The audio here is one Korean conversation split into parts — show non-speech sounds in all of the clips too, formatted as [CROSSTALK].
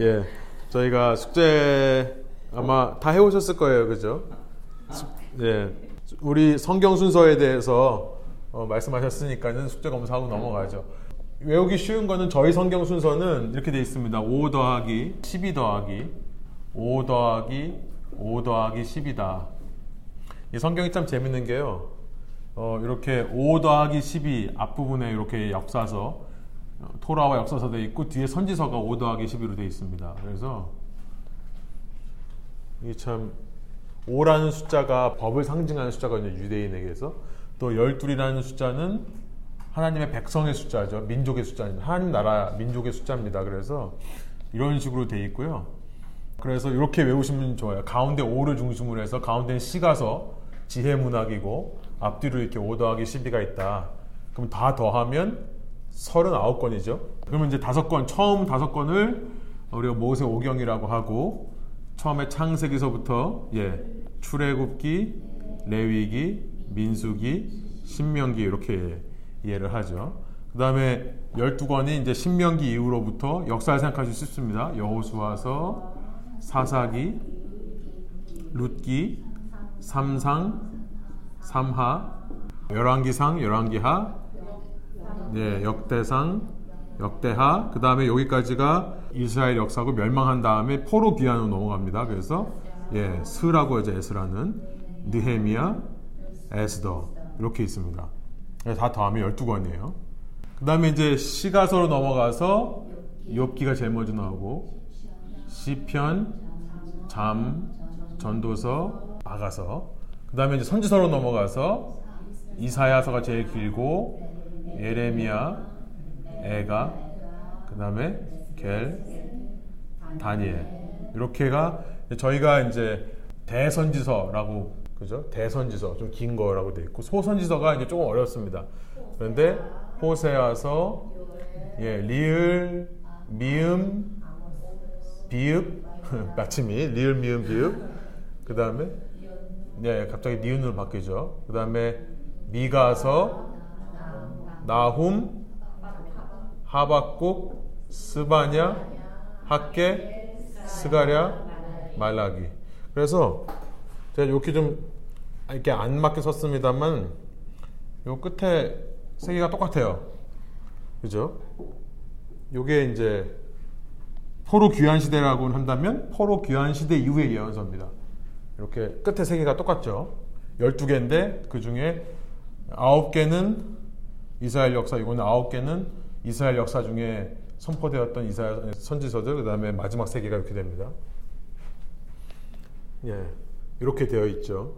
예, 저희가 숙제 아마 다 해오셨을 거예요, 그죠? 숙- 예, 우리 성경 순서에 대해서 어, 말씀하셨으니까는 숙제 검사하고 넘어가죠. 외우기 쉬운 거는 저희 성경 순서는 이렇게 돼 있습니다. 5 더하기 12 더하기 5 더하기 5 더하기 10이다. 이 성경이 참 재밌는 게요. 어, 이렇게 5 더하기 12 앞부분에 이렇게 역사서 어, 토라와 역사서 돼 있고 뒤에 선지서가 5 더하기 12로 돼 있습니다. 그래서 이참 5라는 숫자가 법을 상징하는 숫자거든요. 유대인에게서 또 12이라는 숫자는 하나님의 백성의 숫자죠. 민족의 숫자입니다. 하나님 나라 민족의 숫자입니다. 그래서 이런 식으로 돼 있고요. 그래서 이렇게 외우시면 좋아요. 가운데 5를 중심으로 해서 가운데는 시가서 지혜 문학이고 앞뒤로 이렇게 5 더하기 12가 있다. 그럼 다 더하면 39건이죠. 그러면 이제 다섯 건 처음 다섯 건을 우리가 모세 오경이라고 하고 처음에 창세기서부터 예 출애굽기, 레위기, 민수기, 신명기 이렇게 이해를 하죠. 그 다음에 12권이 이제 신명기 이후로부터 역사를 생각하기 쉽습니다. 여호수아서, 사사기, 룻기, 삼상, 삼하, 열왕기상, 열왕기하, 네, 역대상, 역대하, 그 다음에 여기까지가 이스라엘 역사고 멸망한 다음에 포로 귀환으로 넘어갑니다. 그래서 예, 스라고 하죠, 에스라는 느헤미야, 에스더 이렇게 있습니다. 네, 다 더하면 12권이에요. 그 다음에 이제 시가서로 넘어가서 욥기가 제일 먼저 나오고 시편, 잠, 전도서, 아가서 그 다음에 이제 선지서로 넘어가서 이사야서가 제일 길고 예레미야, 에가, 그 다음에 겔, 다니엘 이렇게가 저희가 이제 대선지서라고 그죠? 대선지서 좀 긴 거라고 돼 있고 소선지서가 이제 조금 어렵습니다. 그런데 호세아서, 예, 리을, 미음, 비읍, [LAUGHS] 마침이 리을, 미음, 비읍, 그 다음에 네, 갑자기 니은으로 바뀌죠. 그 다음에 미가서, 나훔, 하박국, 스바냐, 학계, 스가랴, 말라기. 그래서 제가 이렇게 좀 이렇게 안 맞게 썼습니다만 요 끝에 세 개가 똑같아요. 그죠? 요게 이제 포로 귀환 시대라고 한다면 포로 귀환 시대 이후의 예언서입니다. 이렇게 끝에 세 개가 똑같죠. 12개인데 그 중에 9개는 이스라엘 역사, 이거는 9개는 이스라엘 역사 중에 선포되었던 이스라엘 선지서들, 그 다음에 마지막 세 개가 이렇게 됩니다. 예, 이렇게 되어 있죠.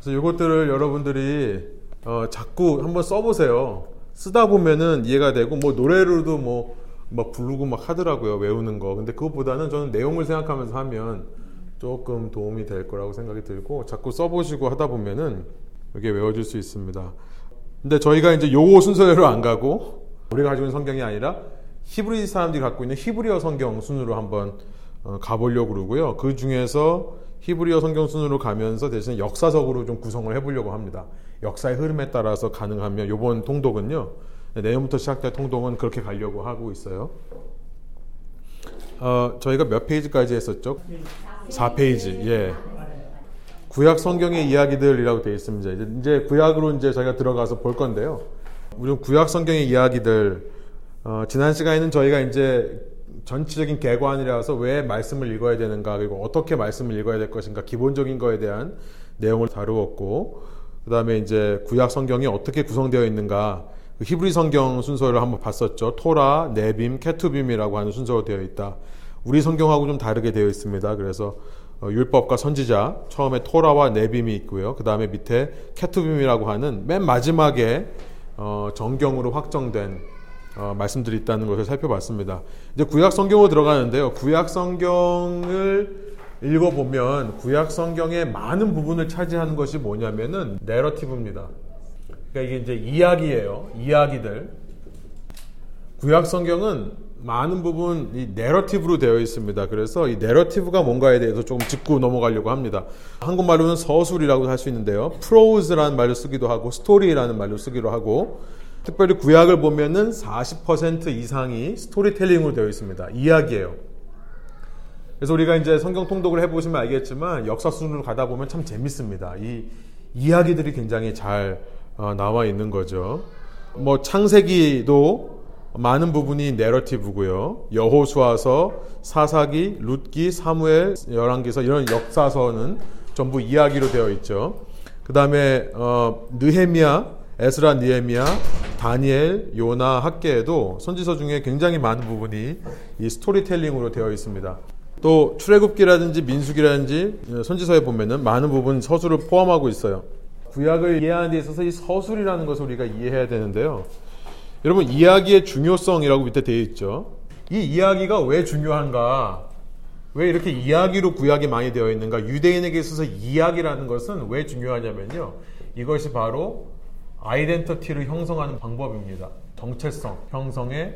그래서 이것들을 여러분들이 어, 자꾸 한번 써보세요. 쓰다 보면은 이해가 되고, 뭐 노래로도 뭐, 막 부르고 막 하더라고요. 외우는 거. 근데 그것보다는 저는 내용을 생각하면서 하면 조금 도움이 될 거라고 생각이 들고, 자꾸 써보시고 하다 보면은 이게 외워질 수 있습니다. 근데 저희가 이제 요 순서대로 안 가고, 우리가 가지고 있는 성경이 아니라 히브리 사람들이 갖고 있는 히브리어 성경 순으로 한번 어, 가보려고 그러고요. 그 중에서 히브리어 성경 순으로 가면서 대신 역사적으로 좀 구성을 해보려고 합니다. 역사의 흐름에 따라서 가능하면 이번 통독은요. 내년부터 시작될 통독은 그렇게 가려고 하고 있어요. 어, 저희가 몇 페이지까지 했었죠? 4페이지. 예. 구약 성경의 이야기들이라고 되어 있습니다. 이제, 이제 구약으로 이제 저희가 들어가서 볼 건데요. 우리 구약 성경의 이야기들 어, 지난 시간에는 저희가 이제 전체적인 개관이라서 왜 말씀을 읽어야 되는가 그리고 어떻게 말씀을 읽어야 될 것인가 기본적인 거에 대한 내용을 다루었고 그 다음에 이제 구약 성경이 어떻게 구성되어 있는가 그 히브리 성경 순서를 한번 봤었죠 토라, 네빔, 케투빔이라고 하는 순서로 되어 있다 우리 성경하고 좀 다르게 되어 있습니다 그래서 어, 율법과 선지자 처음에 토라와 네빔이 있고요 그 다음에 밑에 케투빔이라고 하는 맨 마지막에 어, 정경으로 확정된 어, 말씀들이 있다는 것을 살펴봤습니다. 이제 구약 성경으로 들어가는데요. 구약 성경을 읽어보면 구약 성경의 많은 부분을 차지하는 것이 뭐냐면은 내러티브입니다. 그러니까 이게 이제 이야기예요. 이야기들. 구약 성경은 많은 부분 이 내러티브로 되어 있습니다. 그래서 이 내러티브가 뭔가에 대해서 조금 짚고 넘어가려고 합니다. 한국말로는 서술이라고 할 수 있는데요. 프로즈라는 말로 쓰기도 하고 스토리라는 말로 쓰기도 하고 특별히 구약을 보면은 40% 이상이 스토리텔링으로 되어 있습니다. 이야기예요. 그래서 우리가 이제 성경 통독을 해보시면 알겠지만 역사 순으로 가다 보면 참 재밌습니다. 이 이야기들이 굉장히 잘 어, 나와 있는 거죠. 뭐 창세기도 많은 부분이 내러티브고요. 여호수아서, 사사기, 룻기, 사무엘, 열왕기서 이런 역사서는 전부 이야기로 되어 있죠. 그 다음에 어, 느헤미야, 에스라, 느헤미야, 다니엘, 요나, 학계에도 선지서 중에 굉장히 많은 부분이 이 스토리텔링으로 되어 있습니다. 또 출애굽기라든지 민수기라든지 선지서에 보면은 많은 부분 서술을 포함하고 있어요. 구약을 이해하는 데 있어서 이 서술이라는 것을 우리가 이해해야 되는데요. 여러분 이야기의 중요성이라고 밑에 되어 있죠. 이 이야기가 왜 중요한가? 왜 이렇게 이야기로 구약이 많이 되어 있는가? 유대인에게 있어서 이야기라는 것은 왜 중요하냐면요. 이것이 바로 아이덴티티를 형성하는 방법입니다. 정체성 형성에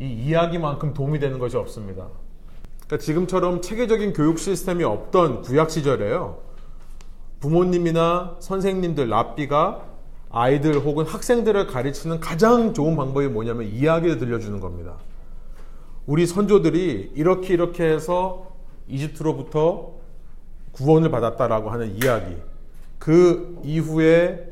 이 이야기만큼 도움이 되는 것이 없습니다. 그러니까 지금처럼 체계적인 교육 시스템이 없던 구약 시절에요. 부모님이나 선생님들, 랍비가 아이들 혹은 학생들을 가르치는 가장 좋은 방법이 뭐냐면 이야기를 들려주는 겁니다. 우리 선조들이 이렇게 이렇게 해서 이집트로부터 구원을 받았다라고 하는 이야기. 그 이후에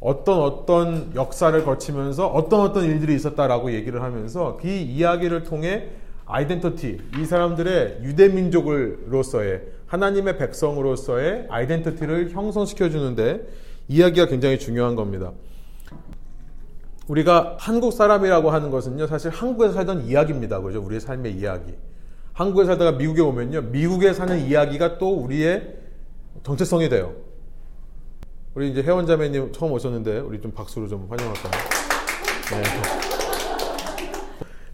어떤 어떤 역사를 거치면서 어떤 어떤 일들이 있었다라고 얘기를 하면서 그 이야기를 통해 아이덴티티, 이 사람들의 유대 민족으로서의 하나님의 백성으로서의 아이덴티티를 형성시켜 주는데 이야기가 굉장히 중요한 겁니다. 우리가 한국 사람이라고 하는 것은요, 사실 한국에서 살던 이야기입니다. 그죠? 우리의 삶의 이야기. 한국에 살다가 미국에 오면요, 미국에 사는 이야기가 또 우리의 정체성이 돼요. 우리 이제 회원자매님 처음 오셨는데, 우리 좀 박수로 좀 환영할까요? 네.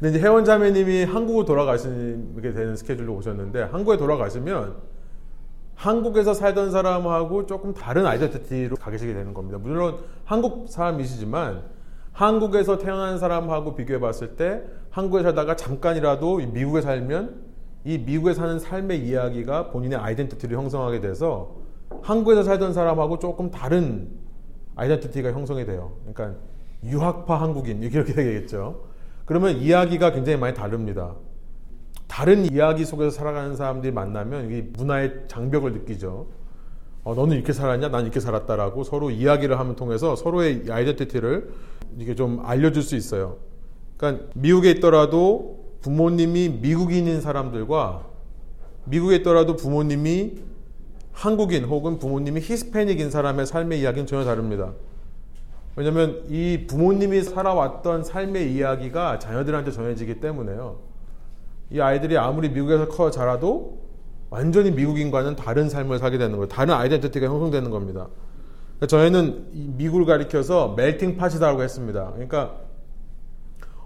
근데 이제 회원자매님이 한국으로 돌아가시게 되는 스케줄로 오셨는데, 한국에 돌아가시면, 한국에서 살던 사람하고 조금 다른 아이덴티티로 가시게 되는 겁니다. 물론 한국 사람이시지만 한국에서 태어난 사람하고 비교해 봤을 때 한국에 살다가 잠깐이라도 미국에 살면 이 미국에 사는 삶의 이야기가 본인의 아이덴티티를 형성하게 돼서 한국에서 살던 사람하고 조금 다른 아이덴티티가 형성이 돼요. 그러니까 유학파 한국인 이렇게 [LAUGHS] 되겠죠. 그러면 이야기가 굉장히 많이 다릅니다. 다른 이야기 속에서 살아가는 사람들이 만나면 이 문화의 장벽을 느끼죠. 어, 너는 이렇게 살았냐? 난 이렇게 살았다라고 서로 이야기를 하면 통해서 서로의 아이덴티티를 이게 좀 알려줄 수 있어요. 그러니까 미국에 있더라도 부모님이 미국인인 사람들과 미국에 있더라도 부모님이 한국인 혹은 부모님이 히스패닉인 사람의 삶의 이야기는 전혀 다릅니다. 왜냐하면 이 부모님이 살아왔던 삶의 이야기가 자녀들한테 전해지기 때문에요. 이 아이들이 아무리 미국에서 커 자라도 완전히 미국인과는 다른 삶을 살게 되는 거예요. 다른 identity가 형성되는 겁니다. 저희는 미국을 가리켜서 melting pot이라고 했습니다. 그러니까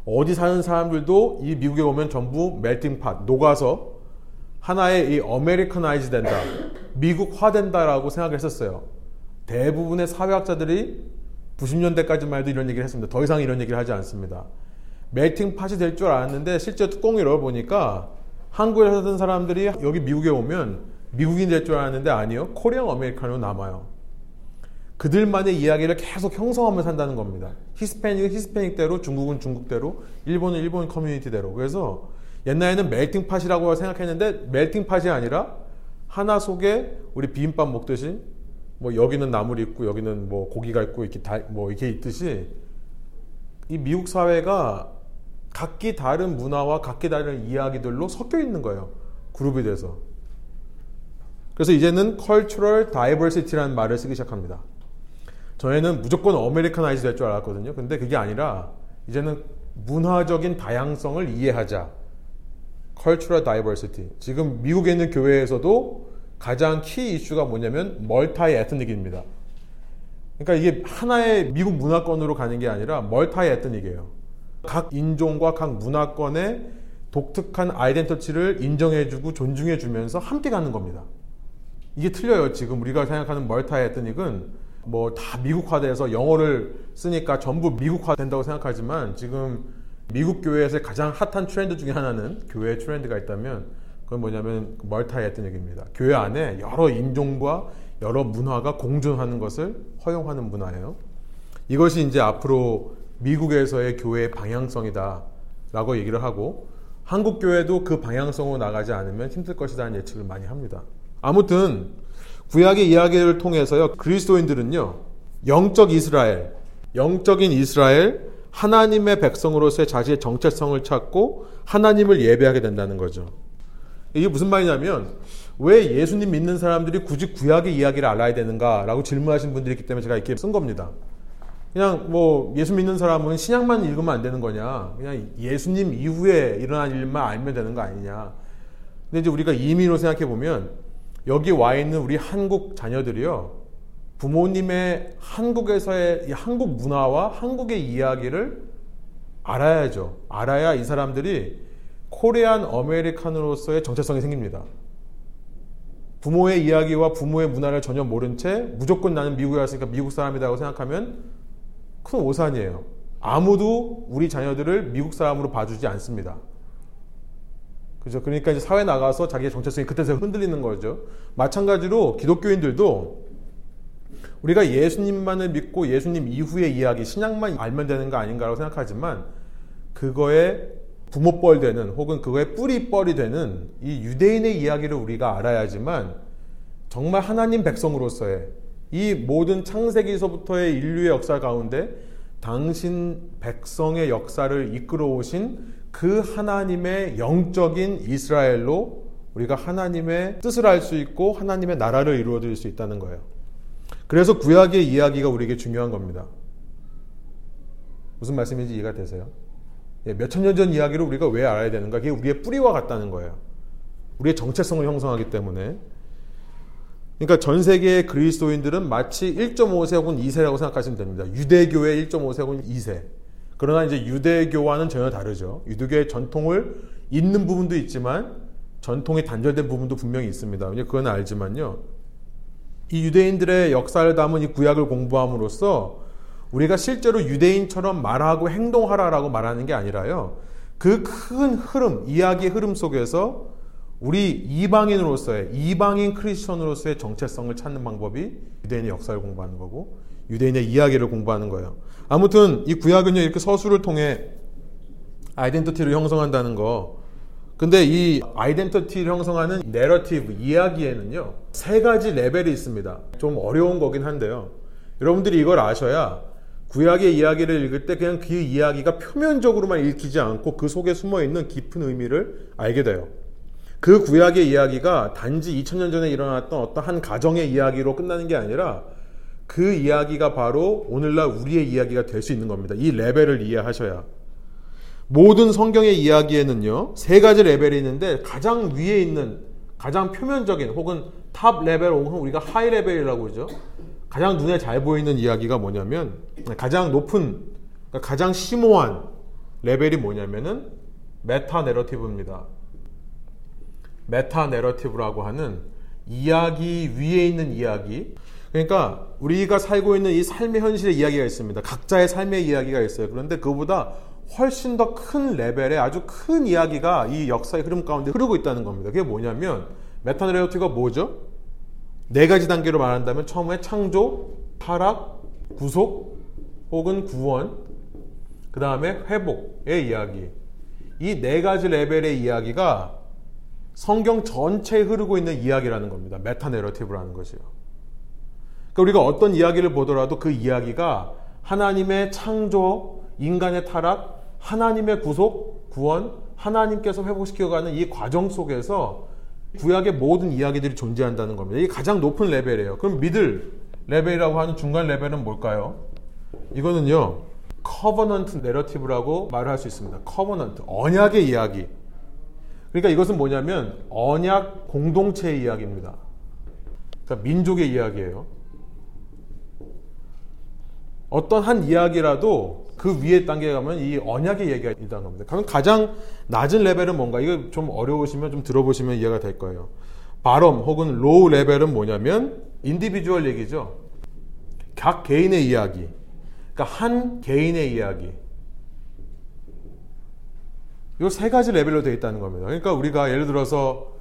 어디 사는 사람들도 이 미국에 오면 전부 melting pot, 녹아서 하나의 이 Americanize 된다, 미국화 된다라고 생각했었어요. 대부분의 사회학자들이 90년대까지만 해도 이런 얘기를 했습니다. 더 이상 이런 얘기를 하지 않습니다. melting pot이 될 줄 알았는데 실제 뚜껑을 열어보니까 한국에 살던 사람들이 여기 미국에 오면 미국인 될 줄 알았는데 아니요. 코리안 아메리카노 남아요. 그들만의 이야기를 계속 형성하며 산다는 겁니다. 히스패닉은 히스패닉대로, 중국은 중국대로, 일본은 일본 커뮤니티대로. 그래서 옛날에는 멜팅 팟이라고 생각했는데 멜팅 팟이 아니라 하나 속에 우리 비빔밥 먹듯이 뭐 여기는 나물이 있고 여기는 뭐 고기가 있고 이렇게 다, 뭐 이렇게 있듯이 이 미국 사회가 각기 다른 문화와 각기 다른 이야기들로 섞여 있는 거예요. 그룹이 돼서. 그래서 이제는 cultural diversity라는 말을 쓰기 시작합니다. 저희는 무조건 Americanize 될 줄 알았거든요. 근데 그게 아니라 이제는 문화적인 다양성을 이해하자. cultural diversity. 지금 미국에 있는 교회에서도 가장 key issue가 뭐냐면 multi-ethnic입니다. 그러니까 이게 하나의 미국 문화권으로 가는 게 아니라 multi-ethnic이에요. 각 인종과 각 문화권의 독특한 identity를 인정해주고 존중해주면서 함께 가는 겁니다. 이게 틀려요. 지금 우리가 생각하는 multi-ethnic은 뭐 다 미국화돼서 영어를 쓰니까 전부 미국화된다고 생각하지만 지금 미국 교회에서 가장 핫한 트렌드 중에 하나는 교회 트렌드가 있다면 그건 뭐냐면 multi-ethnic입니다. 교회 안에 여러 인종과 여러 문화가 공존하는 것을 허용하는 문화예요. 이것이 이제 앞으로 미국에서의 교회의 방향성이다 라고 얘기를 하고 한국 교회도 그 방향성으로 나가지 않으면 힘들 것이라는 예측을 많이 합니다. 아무튼 구약의 이야기를 통해서요 그리스도인들은요 영적 이스라엘, 영적인 이스라엘 하나님의 백성으로서의 자신의 정체성을 찾고 하나님을 예배하게 된다는 거죠. 이게 무슨 말이냐면 왜 예수님 믿는 사람들이 굳이 구약의 이야기를 알아야 되는가라고 질문하신 분들이 있기 때문에 제가 이렇게 쓴 겁니다. 그냥 뭐 예수 믿는 사람은 신약만 읽으면 안 되는 거냐? 그냥 예수님 이후에 일어난 일만 알면 되는 거 아니냐? 근데 이제 우리가 이민으로 생각해 보면 여기 와 있는 우리 한국 자녀들이요. 부모님의 한국에서의 한국 문화와 한국의 이야기를 알아야죠. 알아야 이 사람들이 코리안 아메리칸으로서의 정체성이 생깁니다. 부모의 이야기와 부모의 문화를 전혀 모른 채 무조건 나는 미국에 왔으니까 미국 사람이라고 생각하면 큰 오산이에요. 아무도 우리 자녀들을 미국 사람으로 봐주지 않습니다. 그죠? 그러니까 이제 사회 나가서 자기의 정체성이 그때서 흔들리는 거죠. 마찬가지로 기독교인들도 우리가 예수님만을 믿고 예수님 이후의 이야기, 신약만 알면 되는 거 아닌가라고 생각하지만 그거에 부모뻘 되는 혹은 그거에 뿌리뻘이 되는 이 유대인의 이야기를 우리가 알아야지만 정말 하나님 백성으로서의 이 모든 창세기서부터의 인류의 역사 가운데 당신 백성의 역사를 이끌어 오신 그 하나님의 영적인 이스라엘로 우리가 하나님의 뜻을 알 수 있고 하나님의 나라를 이루어 드릴 수 있다는 거예요. 그래서 구약의 이야기가 우리에게 중요한 겁니다. 무슨 말씀인지 이해가 되세요? 예, 몇천 년 전 이야기를 우리가 왜 알아야 되는가? 그게 우리의 뿌리와 같다는 거예요. 우리의 정체성을 형성하기 때문에. 그러니까 전 세계의 그리스도인들은 마치 1.5세 혹은 2세라고 생각하시면 됩니다. 유대교의 1.5세 혹은 2세. 그러나 이제 유대교와는 전혀 다르죠. 유대교의 전통을 잇는 부분도 있지만 전통이 단절된 부분도 분명히 있습니다. 그건 알지만요. 이 유대인들의 역사를 담은 이 구약을 공부함으로써 우리가 실제로 유대인처럼 말하고 행동하라라고 말하는 게 아니라요. 그 큰 흐름, 이야기의 흐름 속에서 우리 이방인으로서의 이방인 크리스천으로서의 정체성을 찾는 방법이 유대인의 역사를 공부하는 거고 유대인의 이야기를 공부하는 거예요. 아무튼 이 구약은요 이렇게 서술을 통해 아이덴티티를 형성한다는 거. 근데 이 아이덴티티를 형성하는 내러티브 이야기에는요 세 가지 레벨이 있습니다. 좀 어려운 거긴 한데요. 여러분들이 이걸 아셔야 구약의 이야기를 읽을 때 그냥 그 이야기가 표면적으로만 읽히지 않고 그 속에 숨어 있는 깊은 의미를 알게 돼요. 그 구약의 이야기가 단지 2000년 전에 일어났던 어떤 한 가정의 이야기로 끝나는 게 아니라 그 이야기가 바로 오늘날 우리의 이야기가 될 수 있는 겁니다. 이 레벨을 이해하셔야. 모든 성경의 이야기에는요, 세 가지 레벨이 있는데 가장 위에 있는 가장 표면적인 혹은 top level 혹은 우리가 high level이라고 그러죠. 가장 눈에 잘 보이는 이야기가 뭐냐면 가장 높은 그러니까 가장 심오한 레벨이 뭐냐면은 meta narrative입니다. meta narrative라고 하는 이야기 위에 있는 이야기. 그러니까 우리가 살고 있는 이 삶의 현실의 이야기가 있습니다. 각자의 삶의 이야기가 있어요. 그런데 그보다 훨씬 더 큰 레벨의 아주 큰 이야기가 이 역사의 흐름 가운데 흐르고 있다는 겁니다. 그게 뭐냐면 meta narrative가 뭐죠? 네 가지 단계로 말한다면 처음에 창조, 타락, 구속 혹은 구원, 그 다음에 회복의 이야기. 이 네 가지 레벨의 이야기가 성경 전체에 흐르고 있는 이야기라는 겁니다. meta narrative라는 것이요. 그러니까 우리가 어떤 이야기를 보더라도 그 이야기가 하나님의 창조, 인간의 타락, 하나님의 구속, 구원, 하나님께서 회복시켜가는 이 과정 속에서 구약의 모든 이야기들이 존재한다는 겁니다. 이게 가장 높은 레벨이에요. 그럼 middle level이라고 하는 중간 레벨은 뭘까요? 이거는요. covenant narrative라고 말을 할 수 있습니다. covenant 언약의 이야기. 그러니까 이것은 뭐냐면 언약 공동체의 이야기입니다. 그러니까 민족의 이야기예요. 어떤 한 이야기라도 그 위에 단계에 가면 이 언약의 얘기가 있다는 겁니다. 그럼 가장 낮은 레벨은 뭔가? 이거 좀 어려우시면 좀 들어보시면 이해가 될 거예요. bottom 혹은 low level은 뭐냐면 individual 얘기죠. 각 개인의 이야기. 그러니까 한 개인의 이야기. 이 세 가지 레벨로 되어 있다는 겁니다. 그러니까 우리가 예를 들어서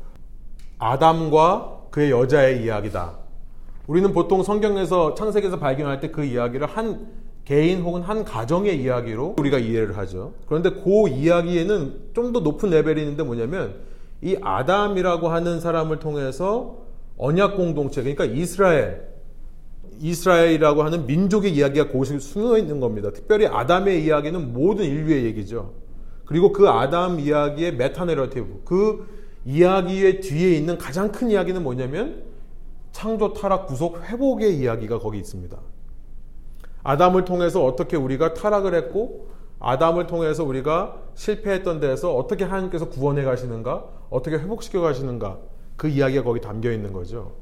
아담과 그의 여자의 이야기다. 우리는 보통 성경에서 창세기에서 발견할 때 그 이야기를 한 개인 혹은 한 가정의 이야기로 우리가 이해를 하죠. 그런데 그 이야기에는 좀 더 높은 레벨이 있는데 뭐냐면 이 아담이라고 하는 사람을 통해서 언약 공동체 그러니까 이스라엘 이스라엘이라고 하는 민족의 이야기가 그곳에 숨어 있는 겁니다. 특별히 아담의 이야기는 모든 인류의 얘기죠. 그리고 그 아담 이야기의 meta narrative 그 이야기의 뒤에 있는 가장 큰 이야기는 뭐냐면 창조 타락 구속 회복의 이야기가 거기 있습니다. 아담을 통해서 어떻게 우리가 타락을 했고 아담을 통해서 우리가 실패했던 데에서 어떻게 하나님께서 구원해 가시는가 어떻게 회복시켜 가시는가 그 이야기가 거기 담겨 있는 거죠.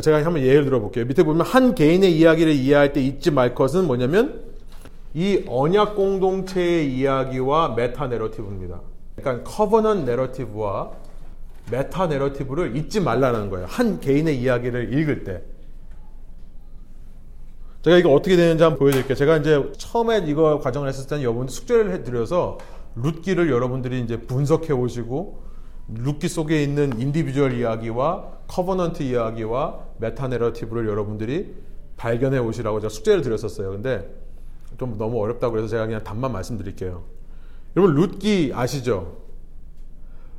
제가 한번 예를 들어 볼게요. 밑에 보면 한 개인의 이야기를 이해할 때 잊지 말 것은 뭐냐면 이 언약 공동체의 이야기와 메타 내러티브입니다. 그러니까 covenant narrative와 meta narrative를 잊지 말라는 거예요. 한 개인의 이야기를 읽을 때. 제가 이거 어떻게 되는지 한번 보여드릴게요. 제가 이제 처음에 이거 과정을 했을 때는 여러분들 숙제를 내드려서 룻기를 여러분들이 이제 분석해 오시고 룻기 속에 있는 individual 이야기와 covenant 이야기와 meta narrative를 여러분들이 발견해 오시라고 제가 숙제를 드렸었어요. 근데 좀 너무 어렵다고 해서 제가 그냥 답만 말씀드릴게요. 여러분 룻기 아시죠?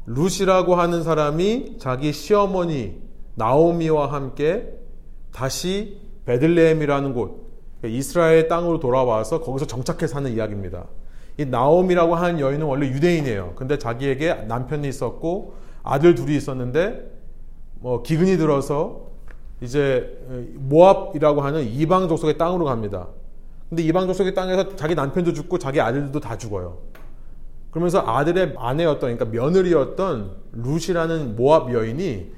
룻이라고 하는 사람이 자기 시어머니 나오미와 함께 다시 베들레헴이라는 곳 이스라엘 땅으로 돌아와서 거기서 정착해 사는 이야기입니다. 이 나오미라고 하는 여인은 원래 유대인이에요. 근데 자기에게 남편이 있었고 아들 둘이 있었는데 뭐 기근이 들어서 이제 모압이라고 하는 이방 족속의 땅으로 갑니다. 근데 이방 족속의 땅에서 자기 남편도 죽고 자기 아들도 다 죽어요. 그러면서 아들의 아내였던 그러니까 며느리였던 룻이라는 모압 여인이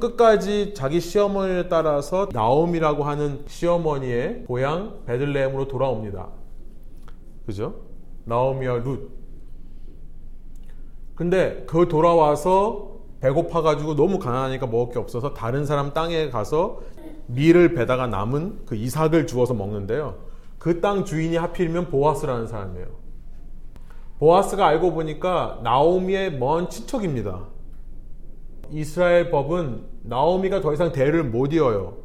끝까지 자기 시어머니를 따라서 나옴이라고 하는 시어머니의 고향 베들레헴으로 돌아옵니다. 그죠? 나오미와 룻. 근데 그 돌아와서 배고파가지고 너무 가난하니까 먹을 게 없어서 다른 사람 땅에 가서 밀을 베다가 남은 그 이삭을 주워서 먹는데요. 그 땅 주인이 하필이면 보아스라는 사람이에요. 보아스가 알고 보니까 나오미의 먼 친척입니다. 이스라엘 법은 나오미가 더 이상 대를 못 이어요.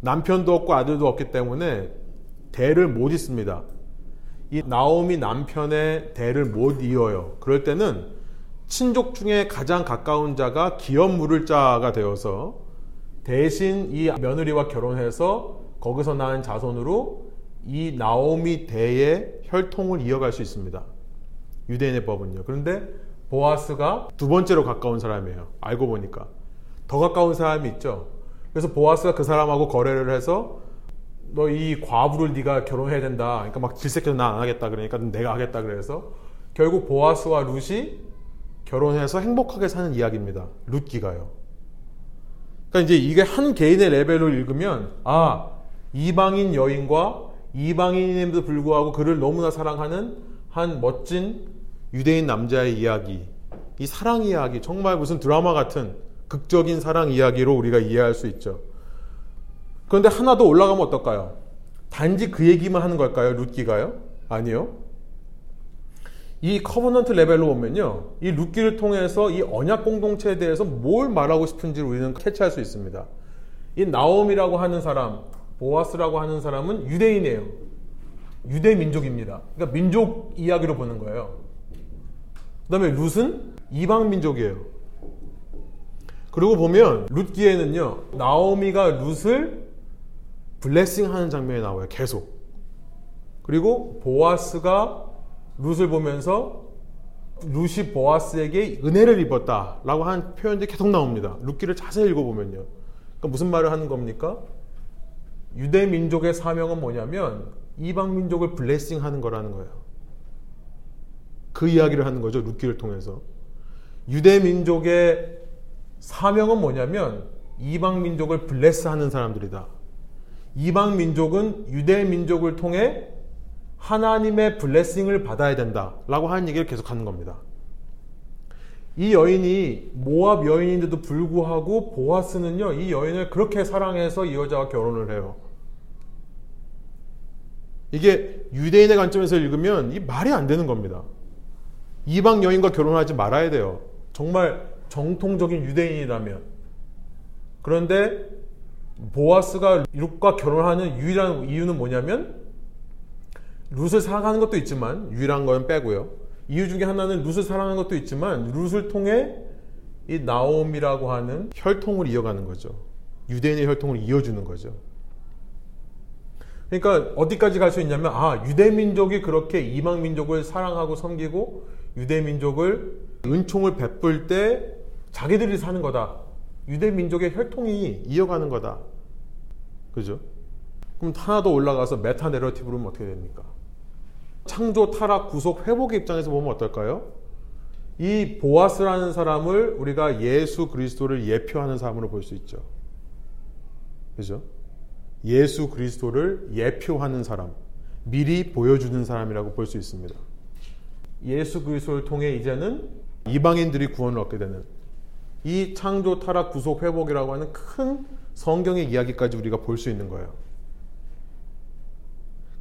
남편도 없고 아들도 없기 때문에 대를 못 잇습니다. 이 나오미 남편의 대를 못 이어요. 그럴 때는 친족 중에 가장 가까운 자가 기업 물을 자가 되어서 대신 이 며느리와 결혼해서 거기서 낳은 자손으로 이 나오미 대의 혈통을 이어갈 수 있습니다. 유대인의 법은요. 그런데 보아스가 두 번째로 가까운 사람이에요. 알고 보니까. 더 가까운 사람이 있죠. 그래서 보아스가 그 사람하고 거래를 해서 너 이 과부를 네가 결혼해야 된다. 그러니까 막 질색해서 나 안 하겠다. 그러니까 내가 하겠다. 그래서 결국 보아스와 룻이 결혼해서 행복하게 사는 이야기입니다. 룻기가요. 그러니까 이제 이게 한 개인의 레벨로 읽으면 아 이방인 여인과 이방인임에도 불구하고 그를 너무나 사랑하는 한 멋진 유대인 남자의 이야기, 이 사랑 이야기 정말 무슨 드라마 같은 극적인 사랑 이야기로 우리가 이해할 수 있죠. 그런데 하나 더 올라가면 어떨까요? 단지 그 얘기만 하는 걸까요? 룻기가요? 아니요. 이 covenant level로 보면요. 이 룻기를 통해서 이 언약 공동체에 대해서 뭘 말하고 싶은지 우리는 캐치할 수 있습니다. 이 나오미라고 하는 사람, 보아스라고 하는 사람은 유대인이에요. 유대 민족입니다. 그러니까 민족 이야기로 보는 거예요. 그 다음에 룻은 이방 민족이에요. 그리고 보면 룻기에는요, 나오미가 룻을 블레싱 하는 장면이 나와요. 계속. 그리고 보아스가 룻을 보면서 룻이 보아스에게 은혜를 입었다라고 하는 표현들이 계속 나옵니다. 룻기를 자세히 읽어보면요. 그러니까 무슨 말을 하는 겁니까? 유대 민족의 사명은 뭐냐면 이방 민족을 블레싱 하는 거라는 거예요. 그 이야기를 하는 거죠. 룻기를 통해서. 유대 민족의 사명은 뭐냐면 이방 민족을 블레스 하는 사람들이다. 이방 민족은 유대 민족을 통해 하나님의 블레싱을 받아야 된다라고 하는 얘기를 계속 하는 겁니다. 이 여인이 모압 여인인데도 불구하고 보아스는요, 이 여인을 그렇게 사랑해서 이 여자와 결혼을 해요. 이게 유대인의 관점에서 읽으면 이 말이 안 되는 겁니다. 이방 여인과 결혼하지 말아야 돼요. 정말 정통적인 유대인이라면. 그런데 보아스가 룻과 결혼하는 유일한 이유는 뭐냐면 룻을 사랑하는 것도 있지만 유일한 건 빼고요. 이유 중에 하나는 룻을 사랑하는 것도 있지만 룻을 통해 이 나옴이라고 하는 혈통을 이어가는 거죠. 유대인의 혈통을 이어주는 거죠. 그러니까 어디까지 갈 수 있냐면 아 유대 민족이 그렇게 이방 민족을 사랑하고 섬기고 유대 민족을 은총을 베풀 때 자기들이 사는 거다. 유대 민족의 혈통이 이어가는 거다. 그죠? 그럼 하나 더 올라가서 meta narrative로 보면 어떻게 됩니까? 창조, 타락, 구속, 회복의 입장에서 보면 어떨까요? 이 보아스라는 사람을 우리가 예수 그리스도를 예표하는 사람으로 볼 수 있죠. 그죠? 예수 그리스도를 예표하는 사람, 미리 보여주는 사람이라고 볼 수 있습니다. 예수 그리스도를 통해 이제는 이방인들이 구원을 얻게 되는 이 창조, 타락, 구속, 회복이라고 하는 큰 성경의 이야기까지 우리가 볼 수 있는 거예요.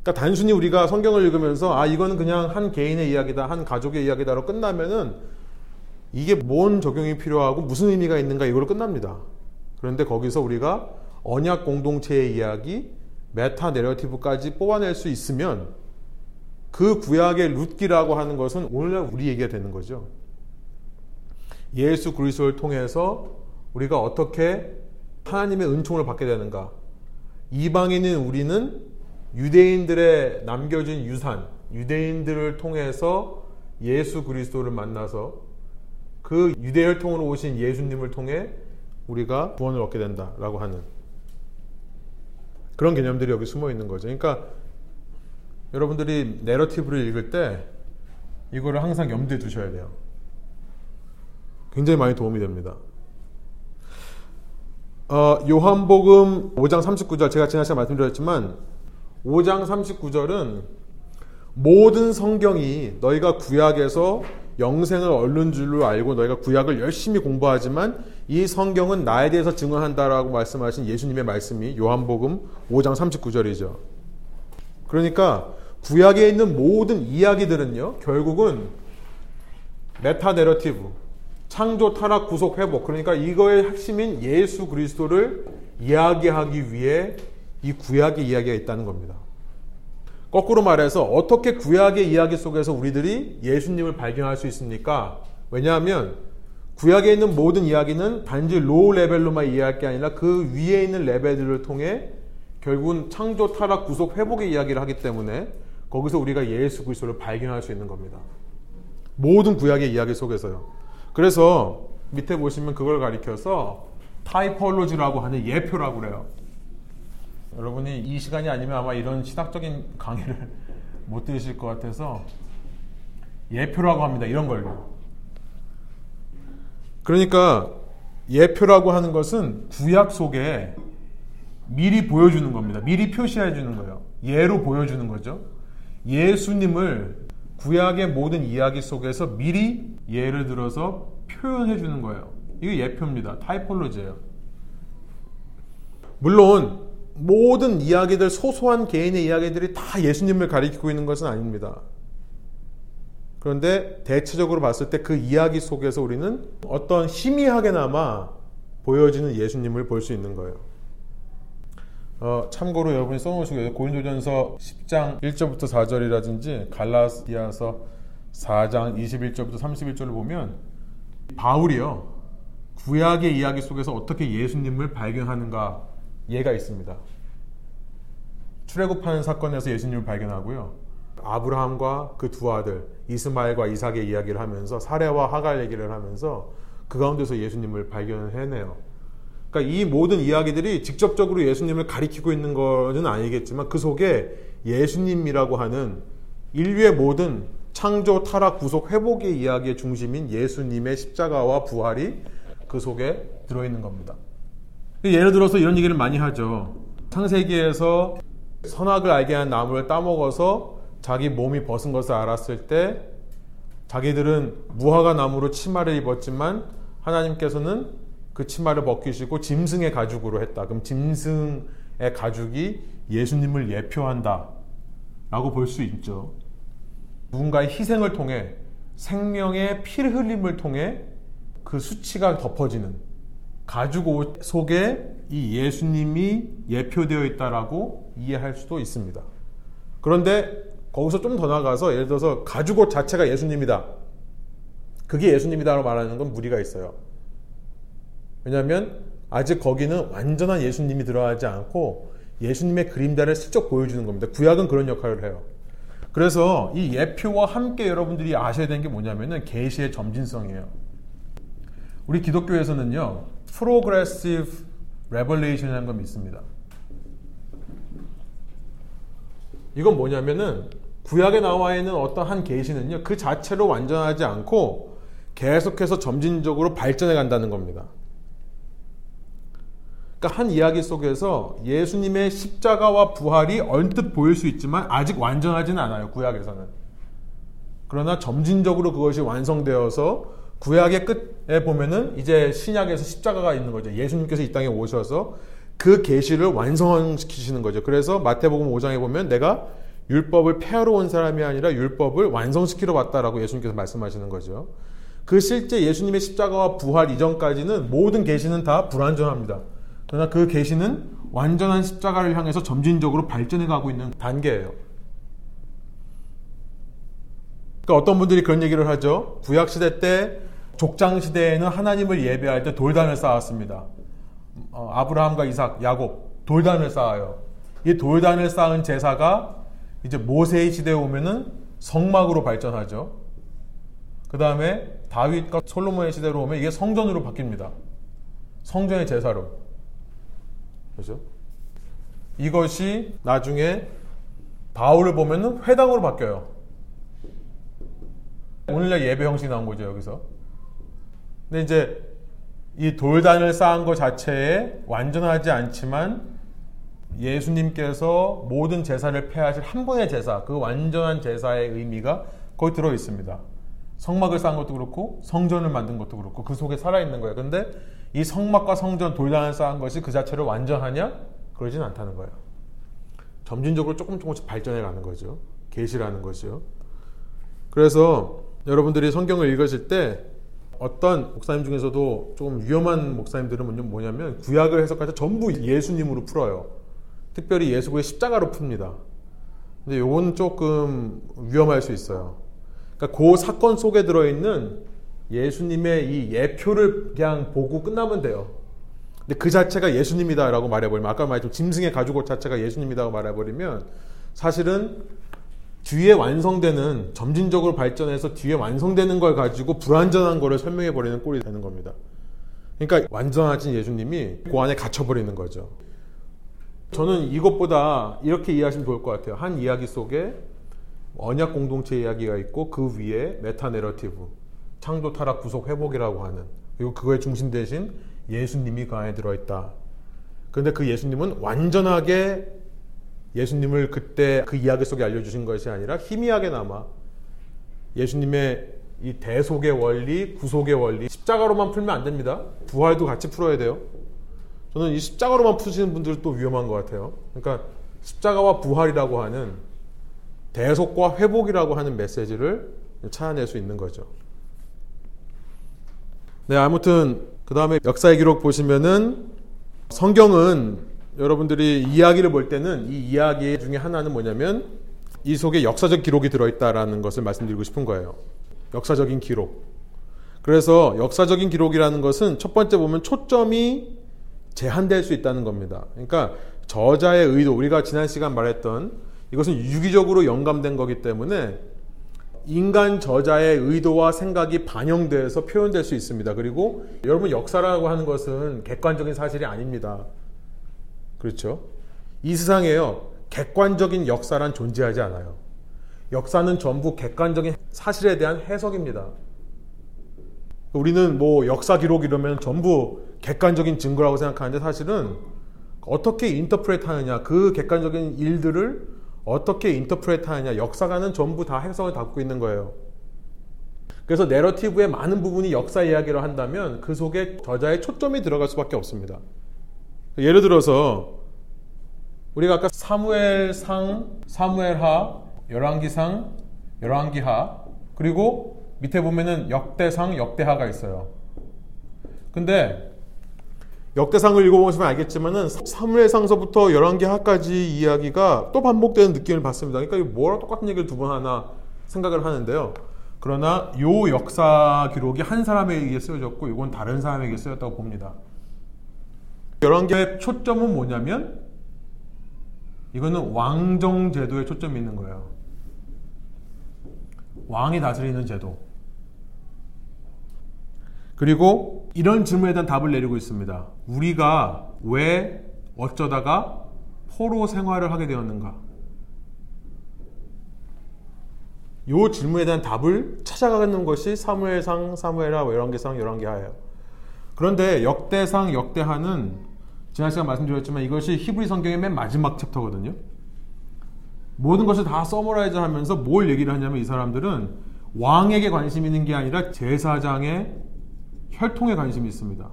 그러니까 단순히 우리가 성경을 읽으면서 아 이거는 그냥 한 개인의 이야기다, 한 가족의 이야기다로 끝나면은 이게 뭔 적용이 필요하고 무슨 의미가 있는가 이걸로 끝납니다. 그런데 거기서 우리가 언약 공동체의 이야기, 메타 내러티브까지 뽑아낼 수 있으면 그 구약의 룻기라고 하는 것은 오늘날 우리 얘기가 되는 거죠. 예수 그리스도를 통해서 우리가 어떻게 하나님의 은총을 받게 되는가? 이방인인 우리는 유대인들의 남겨진 유산, 유대인들을 통해서 예수 그리스도를 만나서 그 유대 혈통으로 오신 예수님을 통해 우리가 구원을 얻게 된다라고 하는 그런 개념들이 여기 숨어 있는 거죠. 그러니까 여러분들이 내러티브를 읽을 때 이거를 항상 염두에 두셔야 돼요. 굉장히 많이 도움이 됩니다. 어, 요한복음 5장 39절 제가 지난 시간에 말씀드렸지만 5장 39절은 모든 성경이 너희가 구약에서 영생을 얻는 줄로 알고 너희가 구약을 열심히 공부하지만 이 성경은 나에 대해서 증언한다라고 말씀하신 예수님의 말씀이 요한복음 5장 39절이죠. 그러니까 구약에 있는 모든 이야기들은요, 결국은 메타 내러티브, 창조, 타락, 구속, 회복. 그러니까 이거의 핵심인 예수 그리스도를 이야기하기 위해 이 구약의 이야기가 있다는 겁니다. 거꾸로 말해서 어떻게 구약의 이야기 속에서 우리들이 예수님을 발견할 수 있습니까? 왜냐하면 구약에 있는 모든 이야기는 단지 low level로만 이해할 게 아니라 그 위에 있는 레벨들을 통해 결국은 창조, 타락, 구속, 회복의 이야기를 하기 때문에 거기서 우리가 예수 그리스도를 발견할 수 있는 겁니다. 모든 구약의 이야기 속에서요. 그래서 밑에 보시면 그걸 가리켜서 typology라고 하는 예표라고 그래요. 여러분이 이 시간이 아니면 아마 이런 신학적인 강의를 [LAUGHS] 못 들으실 것 같아서 예표라고 합니다. 이런 걸로. 그러니까 예표라고 하는 것은 구약 속에 미리 보여주는 겁니다. 미리 표시해 주는 거예요. 예로 보여주는 거죠. 예수님을 구약의 모든 이야기 속에서 미리 예를 들어서 표현해 주는 거예요. 이게 예표입니다. 타이폴로지예요. 물론 모든 이야기들 소소한 개인의 이야기들이 다 예수님을 가리키고 있는 것은 아닙니다. 그런데 대체적으로 봤을 때 그 이야기 속에서 우리는 어떤 희미하게나마 보여지는 예수님을 볼 수 있는 거예요. 어, 참고로 여러분이 써놓으시고 고린도전서 10장 1절부터 4절이라든지 갈라디아서 4장 21절부터 31절을 보면 바울이요 구약의 이야기 속에서 어떻게 예수님을 발견하는가 예가 있습니다. 출애굽하는 사건에서 예수님을 발견하고요. 아브라함과 그 두 아들 이스마엘과 이삭의 이야기를 하면서 사례와 하갈 얘기를 하면서 그 가운데서 예수님을 발견해내요. 그러니까 이 모든 이야기들이 직접적으로 예수님을 가리키고 있는 것은 아니겠지만 그 속에 예수님이라고 하는 인류의 모든 창조, 타락, 구속, 회복의 이야기의 중심인 예수님의 십자가와 부활이 그 속에 들어있는 겁니다. 예를 들어서 이런 얘기를 많이 하죠. 창세기에서 선악을 알게 한 나무를 따먹어서 자기 몸이 벗은 것을 알았을 때 자기들은 무화과 나무로 치마를 입었지만 하나님께서는 그 치마를 벗기시고 짐승의 가죽으로 했다. 그럼 짐승의 가죽이 예수님을 예표한다. 라고 볼 수 있죠. 누군가의 희생을 통해 생명의 피를 흘림을 통해 그 수치가 덮어지는 가죽 옷 속에 이 예수님이 예표되어 있다라고 이해할 수도 있습니다. 그런데 거기서 좀 더 나가서 예를 들어서 가죽 옷 자체가 예수님이다. 그게 예수님이다라고 말하는 건 무리가 있어요. 왜냐하면 아직 거기는 완전한 예수님이 들어가지 않고 예수님의 그림자를 슬쩍 보여주는 겁니다. 구약은 그런 역할을 해요. 그래서 이 예표와 함께 여러분들이 아셔야 되는 게 뭐냐면은 계시의 점진성이에요. 우리 기독교에서는요, progressive revelation이라는 걸 믿습니다. 이건 뭐냐면은 구약에 나와 있는 어떤 한 계시는요, 그 자체로 완전하지 않고 계속해서 점진적으로 발전해 간다는 겁니다. 그러니까 한 이야기 속에서 예수님의 십자가와 부활이 언뜻 보일 수 있지만 아직 완전하지는 않아요. 구약에서는. 그러나 점진적으로 그것이 완성되어서 구약의 끝에 보면은 이제 신약에서 십자가가 있는 거죠. 예수님께서 이 땅에 오셔서 그 계시를 완성시키시는 거죠. 그래서 마태복음 5장에 보면 내가 율법을 폐하러 온 사람이 아니라 율법을 완성시키러 왔다라고 예수님께서 말씀하시는 거죠. 그 실제 예수님의 십자가와 부활 이전까지는 모든 계시는 다 불완전합니다. 그러나 그 계시는 완전한 십자가를 향해서 점진적으로 발전해 가고 있는 단계예요. 그러니까 어떤 분들이 그런 얘기를 하죠. 구약 시대 때 족장 시대에는 하나님을 예배할 때 돌단을 쌓았습니다. 어, 아브라함과 이삭, 야곱 돌단을 쌓아요. 이 돌단을 쌓은 제사가 이제 모세의 시대에 오면은 성막으로 발전하죠. 그 다음에 다윗과 솔로몬의 시대로 오면 이게 성전으로 바뀝니다. 성전의 제사로. 그죠? 이것이 나중에 바울을 보면은 회당으로 바뀌어요. 오늘날 예배 형식이 나온 거죠, 여기서. 근데 이제 이 돌단을 쌓은 것 자체에 완전하지 않지만 예수님께서 모든 제사를 폐하실 한 번의 제사, 그 완전한 제사의 의미가 거기 들어 있습니다. 성막을 쌓은 것도 그렇고 성전을 만든 것도 그렇고 그 속에 살아 있는 거예요. 근데 이 성막과 성전 돌단을 쌓은 것이 그 자체로 완전하냐? 그러진 않다는 거예요. 점진적으로 조금 조금씩 발전해 가는 거죠. 계시라는 거죠. 그래서 여러분들이 성경을 읽으실 때 어떤 목사님 중에서도 좀 위험한 목사님들은 뭐냐면 구약을 해석할 때 전부 예수님으로 풀어요. 특별히 예수의 십자가로 풉니다. 근데 요건 조금 위험할 수 있어요. 그러니까 그 사건 속에 들어있는 예수님의 이 예표를 그냥 보고 끝나면 돼요. 근데 그 자체가 예수님이다라고 말해버리면 아까 말했죠 짐승의 가죽옷 자체가 예수님이다고 말해버리면 사실은 뒤에 완성되는 점진적으로 발전해서 뒤에 완성되는 걸 가지고 불완전한 거를 설명해 버리는 꼴이 되는 겁니다. 그러니까 완전하신 예수님이 그 안에 갇혀 버리는 거죠. 저는 이것보다 이렇게 이해하시면 좋을 것 같아요. 한 이야기 속에 언약 공동체 이야기가 있고 그 위에 메타 내러티브 창조 타락 구속 회복이라고 하는 그리고 그거의 중심 대신 예수님이 그 안에 들어있다. 그런데 그 예수님은 완전하게 예수님을 그때 그 이야기 속에 알려주신 것이 아니라 희미하게나마 예수님의 이 대속의 원리, 구속의 원리, 십자가로만 풀면 안 됩니다. 부활도 같이 풀어야 돼요. 저는 이 십자가로만 푸시는 분들도 위험한 것 같아요. 그러니까 십자가와 부활이라고 하는 대속과 회복이라고 하는 메시지를 찾아낼 수 있는 거죠. 네, 아무튼 그 다음에 역사의 기록 보시면은 성경은 여러분들이 이야기를 볼 때는 이 이야기 중에 하나는 뭐냐면 이 속에 역사적 기록이 들어있다라는 것을 말씀드리고 싶은 거예요. 역사적인 기록. 그래서 역사적인 기록이라는 것은 첫 번째 보면 초점이 제한될 수 있다는 겁니다. 그러니까 저자의 의도, 우리가 지난 시간 말했던 이것은 유기적으로 영감된 거기 때문에 인간 저자의 의도와 생각이 반영돼서 표현될 수 있습니다. 그리고 여러분 역사라고 하는 것은 객관적인 사실이 아닙니다. 그렇죠? 이 세상에요. 객관적인 역사란 존재하지 않아요. 역사는 전부 객관적인 사실에 대한 해석입니다. 우리는 뭐 역사 기록 이러면 전부 객관적인 증거라고 생각하는데 사실은 어떻게 인터프레트 하느냐 그 객관적인 일들을 어떻게 인터프레트 하느냐 역사가는 전부 다 해석을 담고 있는 거예요. 그래서 내러티브의 많은 부분이 역사 이야기를 한다면 그 속에 저자의 초점이 들어갈 수밖에 없습니다. 예를 들어서 우리가 아까 사무엘상, 사무엘하, 열왕기상, 열왕기하 그리고 밑에 보면은 역대상, 역대하가 있어요. 근데 역대상을 읽어보시면 알겠지만은 사무엘상서부터 열왕기 하까지 이야기가 또 반복되는 느낌을 받습니다. 그러니까 뭐랑 똑같은 얘기를 두 번 하나 생각을 하는데요. 그러나 요 역사 기록이 한 사람에게 쓰여졌고 이건 다른 사람에게 쓰였다고 봅니다. 열왕기의 초점은 뭐냐면 이거는 왕정 제도에 초점이 있는 거예요. 왕이 다스리는 제도. 그리고 이런 질문에 대한 답을 내리고 있습니다. 우리가 왜 어쩌다가 포로 생활을 하게 되었는가? 이 질문에 대한 답을 찾아가는 것이 사무엘상, 사무엘하, 열왕기상, 열왕기하예요. 그런데 역대상, 역대하는 지난 시간 말씀드렸지만 이것이 히브리 성경의 맨 마지막 chapter거든요. 모든 것을 다 summarize 하면서 뭘 얘기를 하냐면 이 사람들은 왕에게 관심 있는 게 아니라 제사장의 혈통에 관심이 있습니다.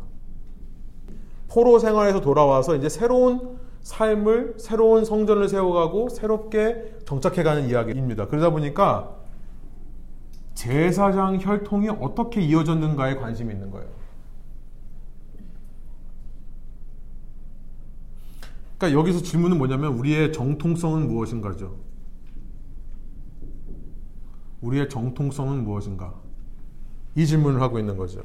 포로 생활에서 돌아와서 이제 새로운 삶을 새로운 성전을 세워가고 새롭게 정착해가는 이야기입니다. 그러다 보니까 제사장 혈통이 어떻게 이어졌는가에 관심이 있는 거예요. 그러니까 여기서 질문은 뭐냐면 우리의 정통성은 무엇인가죠? 우리의 정통성은 무엇인가? 이 질문을 하고 있는 거죠.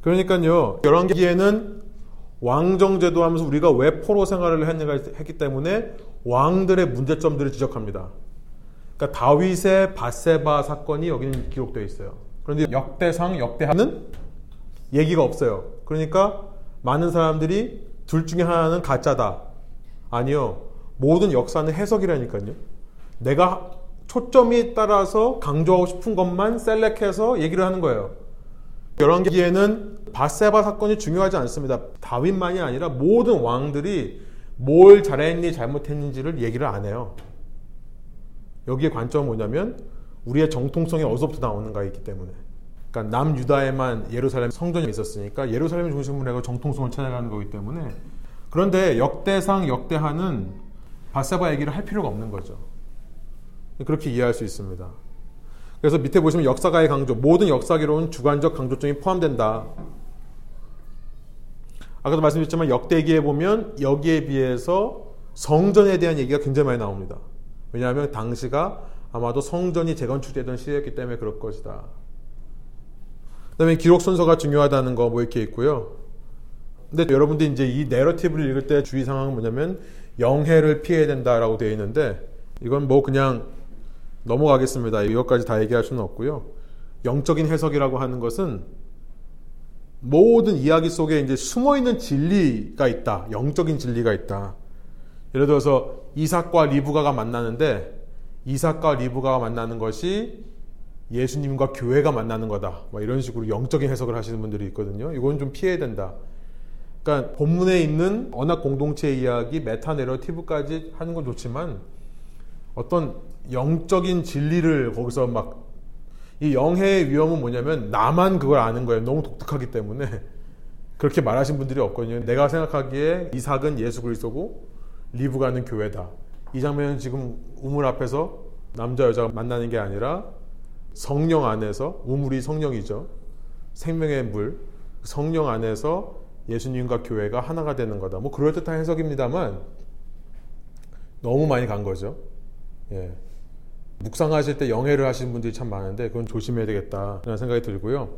그러니까요, 열왕기에는 왕정제도 하면서 우리가 왜 포로 생활을 했는가 했기 때문에 왕들의 문제점들을 지적합니다. 그러니까 다윗의 바세바 사건이 여기는 기록되어 있어요. 그런데 역대상, 역대하는 얘기가 없어요. 그러니까 많은 사람들이 둘 중에 하나는 가짜다. 아니요. 모든 역사는 해석이라니까요. 내가 초점이 따라서 강조하고 싶은 것만 셀렉해서 얘기를 하는 거예요. 열왕기에는 바세바 사건이 중요하지 않습니다. 다윗만이 아니라 모든 왕들이 뭘 잘했니 잘못했는지를 얘기를 안 해요. 여기에 관점은 뭐냐면 우리의 정통성이 어디서부터 나오는가 있기 때문에. 그러니까 남유다에만 예루살렘 성전이 있었으니까 예루살렘 중심으로 해서 정통성을 찾아가는 거기 때문에 그런데 역대상 역대하는 바세바 얘기를 할 필요가 없는 거죠. 그렇게 이해할 수 있습니다. 그래서 밑에 보시면 역사가의 강조, 모든 역사기로는 주관적 강조점이 포함된다. 아까도 말씀드렸지만 역대기에 보면 여기에 비해서 성전에 대한 얘기가 굉장히 많이 나옵니다. 왜냐하면 당시가 아마도 성전이 재건축되던 시대였기 때문에 그럴 것이다. 그 다음에 기록 순서가 중요하다는 거 뭐 이렇게 있고요. 근데 여러분들이 이제 이 내러티브를 읽을 때 주의 상황은 뭐냐면 영해를 피해야 된다라고 되어 있는데 이건 뭐 그냥 넘어가겠습니다. 이것까지 다 얘기할 수는 없고요. 영적인 해석이라고 하는 것은 모든 이야기 속에 이제 숨어 있는 진리가 있다. 영적인 진리가 있다. 예를 들어서 이삭과 리브가가 만나는데 이삭과 리브가가 만나는 것이 예수님과 교회가 만나는 거다. 뭐 이런 식으로 영적인 해석을 하시는 분들이 있거든요. 이건 좀 피해야 된다. 그러니까 본문에 있는 언약 공동체 이야기, 메타 내러티브까지 하는 건 좋지만 어떤 영적인 진리를 거기서 막 이 영해의 위험은 뭐냐면 나만 그걸 아는 거예요. 너무 독특하기 때문에 [LAUGHS] 그렇게 말하신 분들이 없거든요. 내가 생각하기에 이삭은 예수 그리스도고 리브가는 교회다. 이 장면은 지금 우물 앞에서 남자 여자가 만나는 게 아니라 성령 안에서 우물이 성령이죠. 생명의 물 성령 안에서 예수님과 교회가 하나가 되는 거다. 뭐 그럴듯한 해석입니다만 너무 많이 간 거죠. 예. 묵상하실 때 영해를 하시는 분들이 참 많은데 그건 조심해야 되겠다라는 생각이 들고요.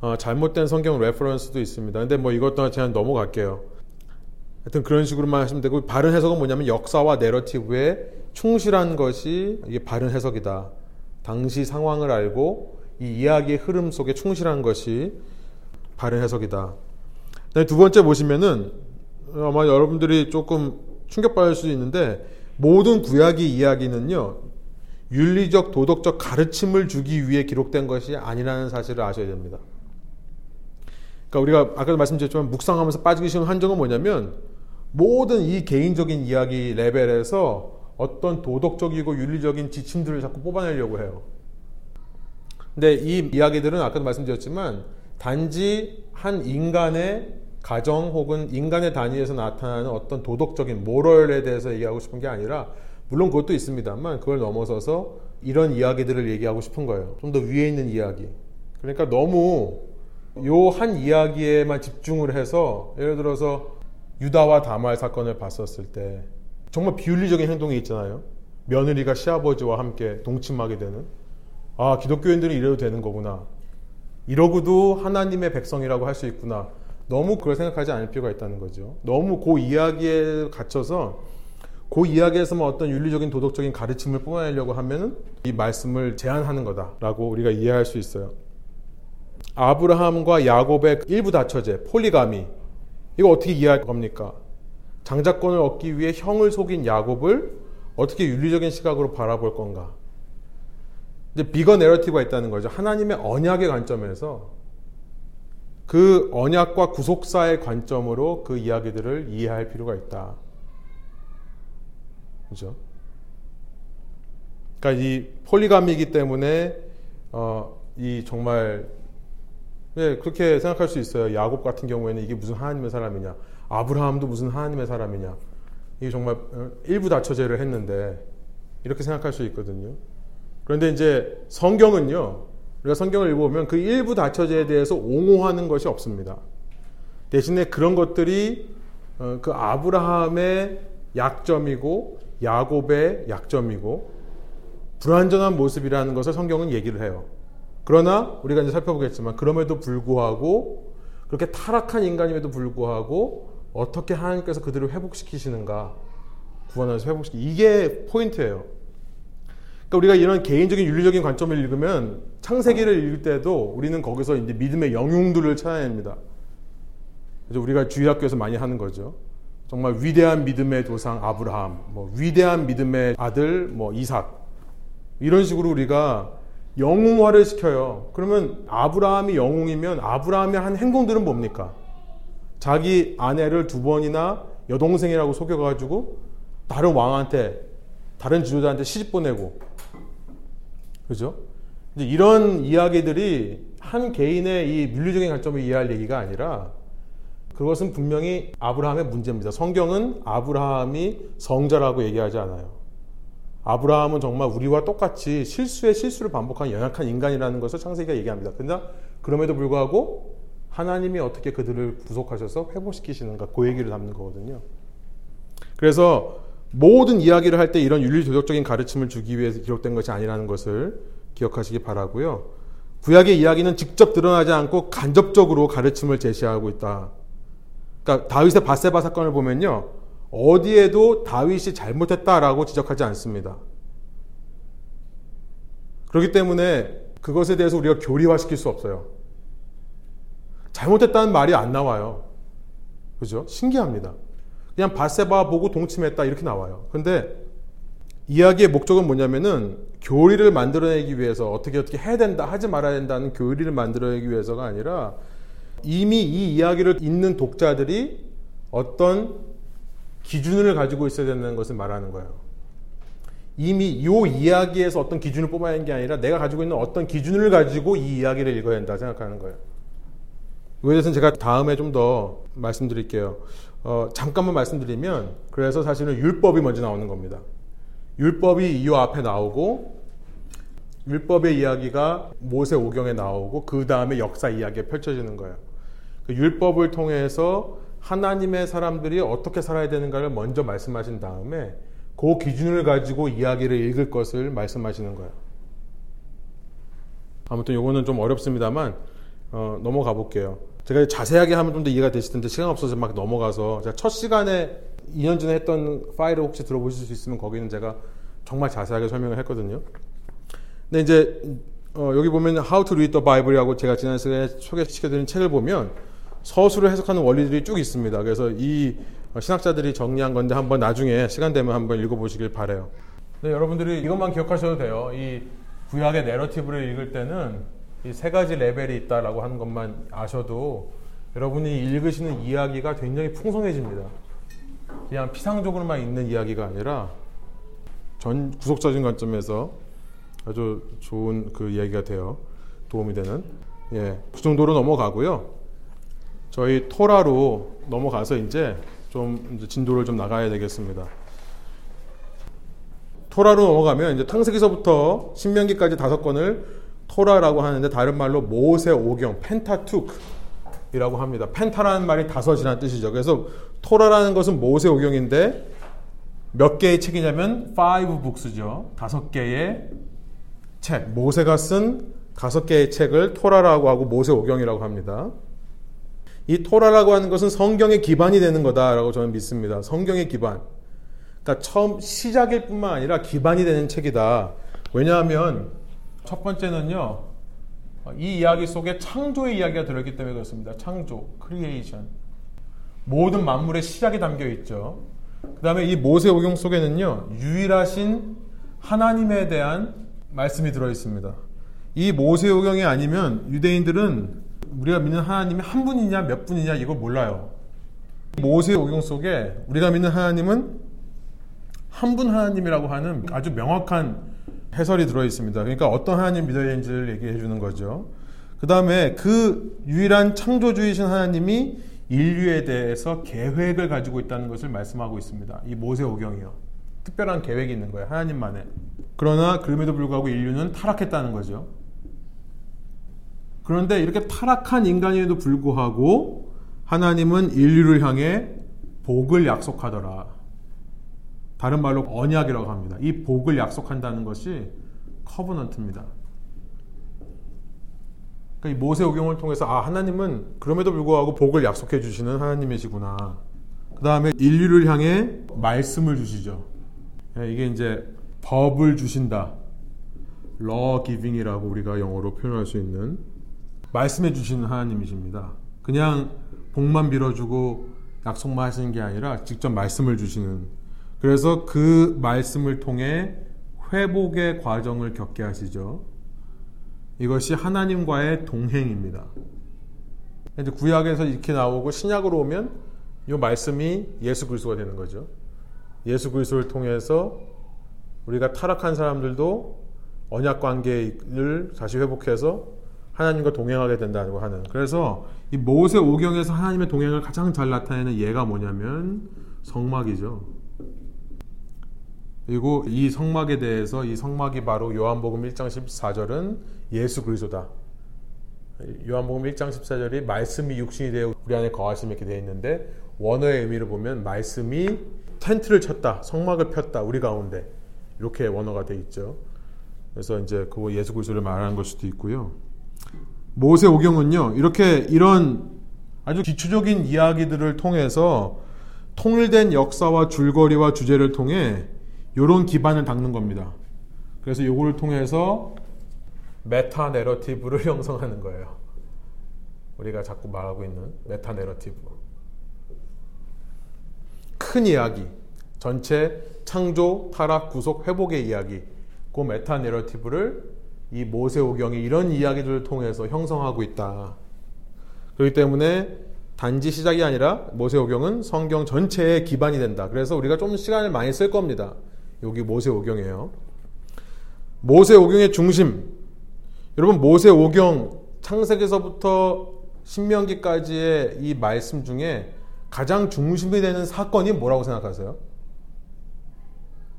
어, 잘못된 성경 reference도 있습니다. 근데 뭐 이것도 제가 넘어갈게요. 하여튼 그런 식으로만 하시면 되고 바른 해석은 뭐냐면 역사와 narrative에 충실한 것이 이게 바른 해석이다. 당시 상황을 알고 이 이야기의 흐름 속에 충실한 것이 바른 해석이다. 두 번째 보시면은 아마 여러분들이 조금 충격받을 수 있는데 모든 구약의 이야기는요 윤리적 도덕적 가르침을 주기 위해 기록된 것이 아니라는 사실을 아셔야 됩니다. 그러니까 우리가 아까도 말씀드렸지만 묵상하면서 빠지기 쉬운 한정은 뭐냐면 모든 이 개인적인 이야기 레벨에서 어떤 도덕적이고 윤리적인 지침들을 자꾸 뽑아내려고 해요. 근데 이 이야기들은 아까도 말씀드렸지만 단지 한 인간의 가정 혹은 인간의 단위에서 나타나는 어떤 도덕적인 모럴에 대해서 얘기하고 싶은 게 아니라 물론 그것도 있습니다만 그걸 넘어서서 이런 이야기들을 얘기하고 싶은 거예요. 좀 더 위에 있는 이야기. 그러니까 너무 요 한 이야기에만 집중을 해서 예를 들어서 유다와 다말 사건을 봤었을 때 정말 비윤리적인 행동이 있잖아요. 며느리가 시아버지와 함께 동침하게 되는 아 기독교인들이 이래도 되는 거구나. 이러고도 하나님의 백성이라고 할 수 있구나. 너무 그걸 생각하지 않을 필요가 있다는 거죠. 너무 그 이야기에 갇혀서 그 이야기에서만 어떤 윤리적인 도덕적인 가르침을 뿜어내려고 하면은 이 말씀을 제한하는 거다라고 우리가 이해할 수 있어요. 아브라함과 야곱의 일부 다처제, 폴리가미. 이거 어떻게 이해할 겁니까? 장자권을 얻기 위해 형을 속인 야곱을 어떻게 윤리적인 시각으로 바라볼 건가? 이제 비거 내러티브가 있다는 거죠. 하나님의 언약의 관점에서 그 언약과 구속사의 관점으로 그 이야기들을 이해할 필요가 있다. 그죠? 그러니까 이 폴리감이기 때문에 어, 이 정말 네, 그렇게 생각할 수 있어요. 야곱 같은 경우에는 이게 무슨 하나님의 사람이냐? 아브라함도 무슨 하나님의 사람이냐? 이게 정말 어, 일부 다처제를 했는데 이렇게 생각할 수 있거든요. 그런데 이제 성경은요. 우리가 성경을 읽어보면 그 일부 다처제에 대해서 옹호하는 것이 없습니다. 대신에 그런 것들이 어, 그 아브라함의 약점이고 야곱의 약점이고 불완전한 모습이라는 것을 성경은 얘기를 해요. 그러나 우리가 이제 살펴보겠지만 그럼에도 불구하고 그렇게 타락한 인간임에도 불구하고 어떻게 하나님께서 그들을 회복시키시는가 구원하셔서 회복시키 이게 포인트예요. 그러니까 우리가 이런 개인적인 윤리적인 관점을 읽으면 창세기를 읽을 때도 우리는 거기서 이제 믿음의 영웅들을 찾아냅니다. 그래서 우리가 주일학교에서 많이 하는 거죠. 정말 위대한 믿음의 도상 아브라함, 뭐 위대한 믿음의 아들 뭐 이삭 이런 식으로 우리가 영웅화를 시켜요. 그러면 아브라함이 영웅이면 아브라함이 한 행동들은 뭡니까? 자기 아내를 두 번이나 여동생이라고 속여가지고 다른 왕한테 다른 지도자한테 시집 보내고 그죠? 이런 이야기들이 한 개인의 이 윤리적인 관점을 이해할 얘기가 아니라 그것은 분명히 아브라함의 문제입니다. 성경은 아브라함이 성자라고 얘기하지 않아요. 아브라함은 정말 우리와 똑같이 실수에 실수를 반복한 연약한 인간이라는 것을 창세기가 얘기합니다. 그러나 그럼에도 불구하고 하나님이 어떻게 그들을 구속하셔서 회복시키시는가 그 얘기를 담는 거거든요. 그래서 모든 이야기를 할 때 이런 윤리도덕적인 가르침을 주기 위해서 기록된 것이 아니라는 것을 기억하시기 바라고요. 구약의 이야기는 직접 드러나지 않고 간접적으로 가르침을 제시하고 있다. 그러니까 다윗의 바세바 사건을 보면요. 어디에도 다윗이 잘못했다라고 지적하지 않습니다. 그렇기 때문에 그것에 대해서 우리가 교리화시킬 수 없어요. 잘못했다는 말이 안 나와요. 그죠? 신기합니다. 그냥 바세바 보고 동침했다 이렇게 나와요. 근데 이야기의 목적은 뭐냐면은 교리를 만들어내기 위해서 어떻게 어떻게 해야 된다 하지 말아야 된다는 교리를 만들어내기 위해서가 아니라 이미 이 이야기를 읽는 독자들이 어떤 기준을 가지고 있어야 된다는 것을 말하는 거예요. 이미 이 이야기에서 어떤 기준을 뽑아야 하는 게 아니라 내가 가지고 있는 어떤 기준을 가지고 이 이야기를 읽어야 된다 생각하는 거예요. 이거에 대해서는 제가 다음에 좀 더 말씀드릴게요. 어, 잠깐만 말씀드리면 그래서 사실은 율법이 먼저 나오는 겁니다. 율법이 이 앞에 나오고 율법의 이야기가 모세 오경에 나오고 그 다음에 역사 이야기가 펼쳐지는 거예요. 그 율법을 통해서 하나님의 사람들이 어떻게 살아야 되는가를 먼저 말씀하신 다음에 그 기준을 가지고 이야기를 읽을 것을 말씀하시는 거예요. 아무튼 요거는 좀 어렵습니다만 어, 넘어가 볼게요. 제가 자세하게 하면 좀 더 이해가 되실 텐데 시간 없어서 막 넘어가서 제가 첫 시간에 2년 전에 했던 파일을 혹시 들어보실 수 있으면 거기는 제가 정말 자세하게 설명을 했거든요. 근데 이제 어, 여기 보면 How to Read the Bible이라고 제가 지난 시간에 소개시켜드린 책을 보면 서술을 해석하는 원리들이 쭉 있습니다. 그래서 이 신학자들이 정리한 건데 한번 나중에 시간 되면 한번 읽어보시길 바래요. 네, 여러분들이 이것만 기억하셔도 돼요. 이 구약의 내러티브를 읽을 때는 이 세 가지 레벨이 있다라고 하는 것만 아셔도 여러분이 읽으시는 이야기가 굉장히 풍성해집니다. 그냥 피상적으로만 있는 이야기가 아니라 전 구속적인 관점에서 아주 좋은 그 이야기가 되어 도움이 되는 예, 그 정도로 넘어가고요. 저희 토라로 넘어가서 이제 좀 이제 진도를 좀 나가야 되겠습니다. 토라로 넘어가면 이제 탕세기서부터 신명기까지 다섯 권을 토라라고 하는데 다른 말로 모세 오경 펜타투크이라고 합니다. 펜타라는 말이 다섯이라는 뜻이죠. 그래서 토라라는 것은 모세 오경인데 몇 개의 책이냐면 five books죠. 다섯 개의 책. 모세가 쓴 다섯 개의 책을 토라라고 하고 모세 오경이라고 합니다. 이 토라라고 하는 것은 성경의 기반이 되는 거다라고 저는 믿습니다. 성경의 기반. 그러니까 처음 시작일 뿐만 아니라 기반이 되는 책이다. 왜냐하면 첫 번째는요. 이 이야기 속에 창조의 이야기가 들어있기 때문에 그렇습니다. 창조, creation. 모든 만물의 시작이 담겨 있죠. 그 다음에 이 모세 오경 속에는요. 유일하신 하나님에 대한 말씀이 들어 있습니다. 이 모세 오경이 아니면 유대인들은 우리가 믿는 하나님이 한 분이냐 몇 분이냐 이걸 몰라요. 모세 오경 속에 우리가 믿는 하나님은 한 분 하나님이라고 하는 아주 명확한 해설이 들어 있습니다. 그러니까 어떤 하나님 믿어야 되는지를 얘기해 주는 거죠. 그 다음에 그 유일한 창조주이신 하나님이 인류에 대해서 계획을 가지고 있다는 것을 말씀하고 있습니다. 이 모세 오경이요. 특별한 계획이 있는 거예요. 하나님만의. 그러나 그럼에도 불구하고 인류는 타락했다는 거죠. 그런데 이렇게 타락한 인간에도 불구하고 하나님은 인류를 향해 복을 약속하더라. 다른 말로 언약이라고 합니다. 이 복을 약속한다는 것이 커버넌트입니다. 그러니까 이 모세 오경을 통해서 아 하나님은 그럼에도 불구하고 복을 약속해 주시는 하나님이시구나. 그 다음에 인류를 향해 말씀을 주시죠. 예, 이게 이제 법을 주신다. law giving이라고 우리가 영어로 표현할 수 있는 말씀해 주시는 하나님이십니다. 그냥 복만 빌어주고 약속만 하시는 게 아니라 직접 말씀을 주시는 그래서 그 말씀을 통해 회복의 과정을 겪게 하시죠. 이것이 하나님과의 동행입니다. 이제 구약에서 이렇게 나오고 신약으로 오면 이 말씀이 예수 그리스도가 되는 거죠. 예수 그리스도를 통해서 우리가 타락한 사람들도 언약 관계를 다시 회복해서 하나님과 동행하게 된다고 하는. 그래서 이 모세 오경에서 하나님의 동행을 가장 잘 나타내는 예가 뭐냐면 성막이죠. 그리고 이 성막에 대해서 이 성막이 바로 요한복음 1장 14절은 예수 그리스도다. 요한복음 1장 14절이 말씀이 육신이 되어 우리 안에 거하심이 이렇게 되어 있는데 원어의 의미를 보면 말씀이 텐트를 쳤다, 성막을 폈다, 우리 가운데 이렇게 원어가 되어 있죠. 그래서 이제 그거 예수 그리스도를 말하는 걸 수도 있고요. 모세 오경은요, 이렇게 이런 아주 기초적인 이야기들을 통해서 통일된 역사와 줄거리와 주제를 통해 이런 기반을 닦는 겁니다. 그래서 이거를 통해서 meta narrative를 [LAUGHS] 형성하는 거예요. 우리가 자꾸 말하고 있는 meta narrative. 큰 이야기, 전체 창조, 타락, 구속, 회복의 이야기, 그 meta narrative를 이 모세오경이 이런 이야기들을 통해서 형성하고 있다. 그렇기 때문에 단지 시작이 아니라 모세오경은 성경 전체의 기반이 된다. 그래서 우리가 좀 시간을 많이 쓸 겁니다. 여기 모세 오경이에요. 모세 오경의 중심. 여러분 모세 오경 창세기서부터 신명기까지의 이 말씀 중에 가장 중심이 되는 사건이 뭐라고 생각하세요?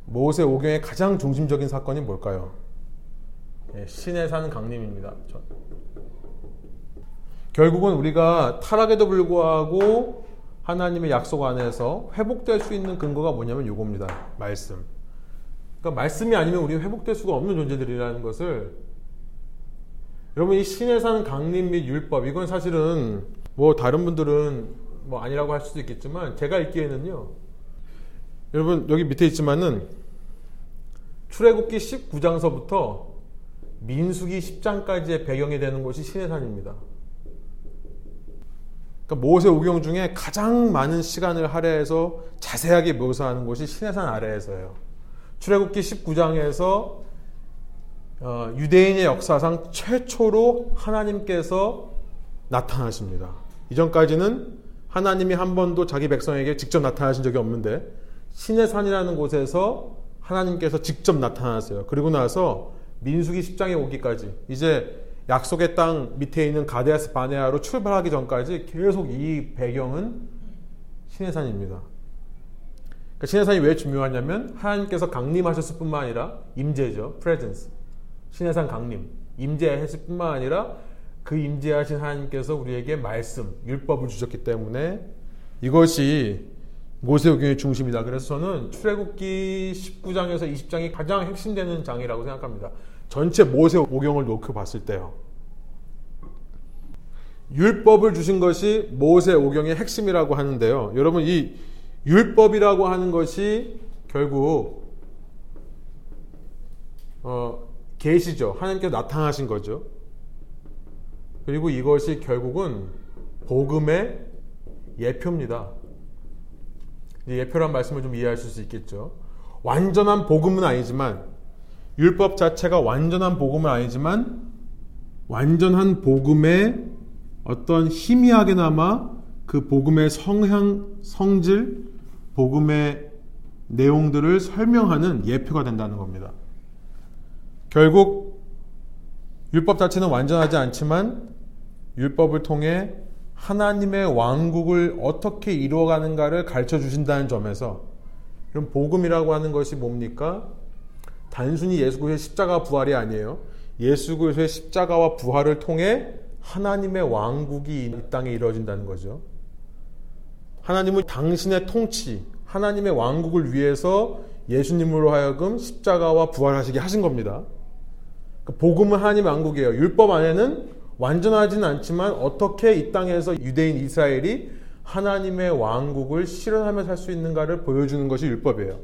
모세 오경의 가장 중심적인 사건이 뭘까요? 예, 신에 사는 강림입니다. 결국은 우리가 타락에도 불구하고 하나님의 약속 안에서 회복될 수 있는 근거가 뭐냐면 이겁니다. 말씀. 그러니까 말씀이 아니면 우리 회복될 수가 없는 존재들이라는 것을 여러분 이 신에 사는 강림 및 율법 이건 사실은 뭐 다른 분들은 뭐 아니라고 할 수도 있겠지만 제가 읽기에는요. 여러분 여기 밑에 있지만은 출애굽기 19장서부터 민수기 10장까지의 배경이 되는 곳이 시내산입니다. 그러니까 모세 오경 중에 가장 많은 시간을 할애해서 자세하게 묘사하는 곳이 시내산 아래에서예요. 출애굽기 19장에서 어, 유대인의 역사상 최초로 하나님께서 나타나십니다. 이전까지는 하나님이 한 번도 자기 백성에게 직접 나타나신 적이 없는데 신의 산이라는 곳에서 하나님께서 직접 나타나세요. 그리고 나서 민수기 10장에 오기까지 이제 약속의 땅 밑에 있는 가데아스 바네아로 출발하기 전까지 계속 이 배경은 시내산입니다. 그러니까 시내산이 왜 중요하냐면 하나님께서 강림하셨을 뿐만 아니라 임재죠. presence. 시내산 강림. 임재했을 뿐만 아니라 그 임재하신 하나님께서 우리에게 말씀, 율법을 주셨기 때문에 이것이 모세오경의 중심이다. 그래서 저는 출애굽기 19장에서 20장이 가장 핵심되는 장이라고 생각합니다. 전체 모세오경을 놓고 봤을 때요. 율법을 주신 것이 모세오경의 핵심이라고 하는데요. 여러분 이 율법이라고 하는 것이 결국 어, 계시죠. 하나님께서 나타나신 거죠. 그리고 이것이 결국은 복음의 예표입니다. 예표란 말씀을 좀 이해하실 수 있겠죠. 완전한 복음은 아니지만 율법 자체가 완전한 복음은 아니지만 완전한 복음의 어떤 희미하게나마 그 복음의 성향, 성질, 복음의 내용들을 설명하는 예표가 된다는 겁니다. 결국 율법 자체는 완전하지 않지만 율법을 통해 하나님의 왕국을 어떻게 이루어가는가를 가르쳐 주신다는 점에서 그럼 복음이라고 하는 것이 뭡니까? 단순히 예수 그리스도의 십자가 부활이 아니에요. 예수 그리스도의 십자가와 부활을 통해 하나님의 왕국이 이 땅에 이루어진다는 거죠. 하나님은 당신의 통치, 하나님의 왕국을 위해서 예수님으로 하여금 십자가와 부활하시게 하신 겁니다. 그러니까 복음은 하나님의 왕국이에요. 율법 안에는 완전하지는 않지만 어떻게 이 땅에서 유대인 이스라엘이 하나님의 왕국을 실현하며 살 수 있는가를 보여주는 것이 율법이에요.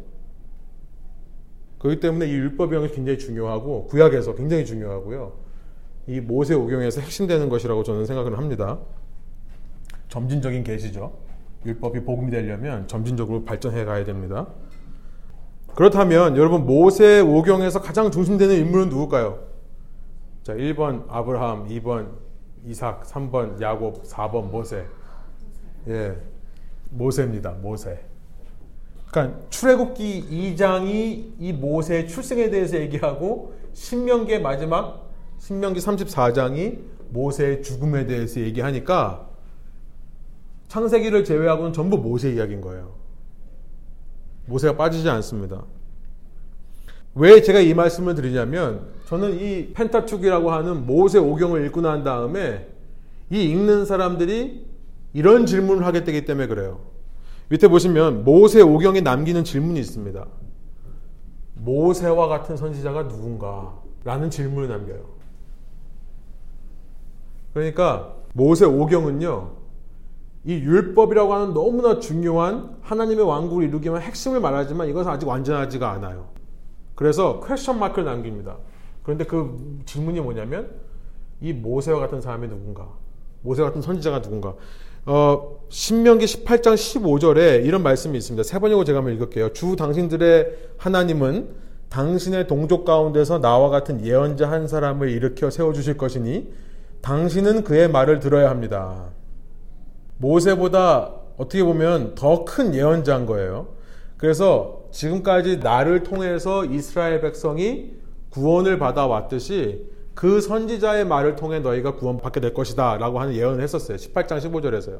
그렇기 때문에 이 율법이 굉장히 중요하고 구약에서 굉장히 중요하고요. 이 모세 오경에서 핵심되는 것이라고 저는 생각을 합니다. 점진적인 계시죠. 율법이 복음이 되려면 점진적으로 발전해 가야 됩니다. 그렇다면 여러분 모세 오경에서 가장 중심되는 인물은 누굴까요? 자, 1번 아브라함, 2번 이삭, 3번 야곱, 4번 모세. 예. 모세입니다. 모세. 그러니까 출애굽기 2장이 이 모세의 출생에 대해서 얘기하고 신명기의 마지막 신명기 34장이 모세의 죽음에 대해서 얘기하니까 창세기를 제외하고는 전부 모세 이야기인 거예요. 모세가 빠지지 않습니다. 왜 제가 이 말씀을 드리냐면 저는 이 펜타축이라고 하는 모세 오경을 읽고 난 다음에 이 읽는 사람들이 이런 질문을 하게 되기 때문에 그래요. 밑에 보시면 모세 오경에 남기는 질문이 있습니다. 모세와 같은 선지자가 누군가? 라는 질문을 남겨요. 그러니까 모세 오경은요, 이 율법이라고 하는 너무나 중요한 하나님의 왕국을 이루기 위한 핵심을 말하지만 이것은 아직 완전하지가 않아요. 그래서 question mark를 남깁니다. 그런데 그 질문이 뭐냐면 이 모세와 같은 사람이 누군가? 모세 같은 선지자가 누군가? 어, 신명기 18장 15절에 이런 말씀이 있습니다. 새번역이고 제가 한번 읽을게요. 주 당신들의 하나님은 당신의 동족 가운데서 나와 같은 예언자 한 사람을 일으켜 세워주실 것이니 당신은 그의 말을 들어야 합니다. 모세보다 어떻게 보면 더 큰 예언자인 거예요. 그래서 지금까지 나를 통해서 이스라엘 백성이 구원을 받아왔듯이 그 선지자의 말을 통해 너희가 구원받게 될 것이다 라고 하는 예언을 했었어요. 18장 15절에서요.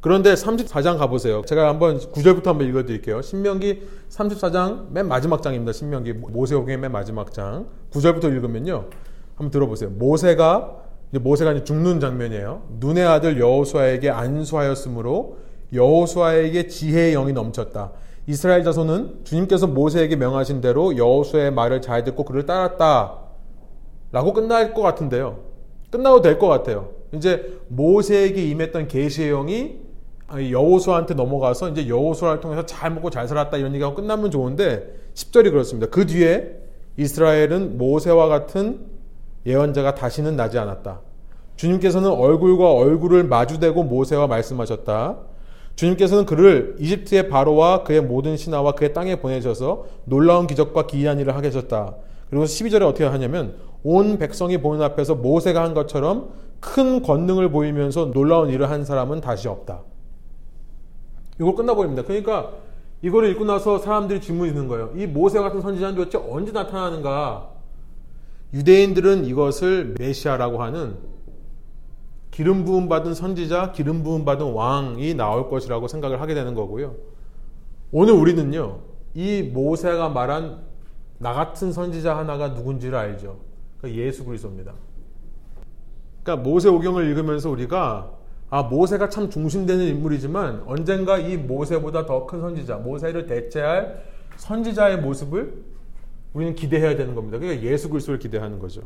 그런데 34장 가보세요. 제가 한번 9절부터 한번 읽어드릴게요. 신명기 34장 맨 마지막 장입니다. 신명기 모세오경의 맨 마지막 장. 9절부터 읽으면요. 한번 들어보세요. 모세가 모세가 이제 죽는 장면이에요. 눈의 아들 여호수아에게 안수하였으므로 여호수아에게 지혜의 영이 넘쳤다. 이스라엘 자손은 주님께서 모세에게 명하신 대로 여호수의 말을 잘 듣고 그를 따랐다. 라고 끝날 것 같은데요. 끝나도 될 것 같아요. 이제 모세에게 임했던 계시의 영이 여호수아한테 넘어가서 이제 여호수아를 통해서 잘 먹고 잘 살았다 이런 얘기하고 끝나면 좋은데 10절이 그렇습니다. 그 뒤에 이스라엘은 모세와 같은 예언자가 다시는 나지 않았다. 주님께서는 얼굴과 얼굴을 마주대고 모세와 말씀하셨다. 주님께서는 그를 이집트의 바로와 그의 모든 신하와 그의 땅에 보내셔서 놀라운 기적과 기이한 일을 하게 하셨다. 그리고 12절에 어떻게 하냐면 온 백성이 보는 앞에서 모세가 한 것처럼 큰 권능을 보이면서 놀라운 일을 한 사람은 다시 없다. 이걸 끝나버립니다. 그러니까 이거를 읽고 나서 사람들이 질문이 드는 거예요. 이 모세 같은 선지자는 도대체 언제 나타나는가? 유대인들은 이것을 메시아라고 하는 기름 부음 받은 선지자, 기름 부음 받은 왕이 나올 것이라고 생각을 하게 되는 거고요. 오늘 우리는요, 이 모세가 말한 나 같은 선지자 하나가 누군지를 알죠. 그러니까 예수 그리스도입니다. 그러니까 모세 오경을 읽으면서 우리가 아 모세가 참 중심되는 인물이지만 언젠가 이 모세보다 더 큰 선지자, 모세를 대체할 선지자의 모습을 우리는 기대해야 되는 겁니다. 그러니까 예수 그리스도를 기대하는 거죠.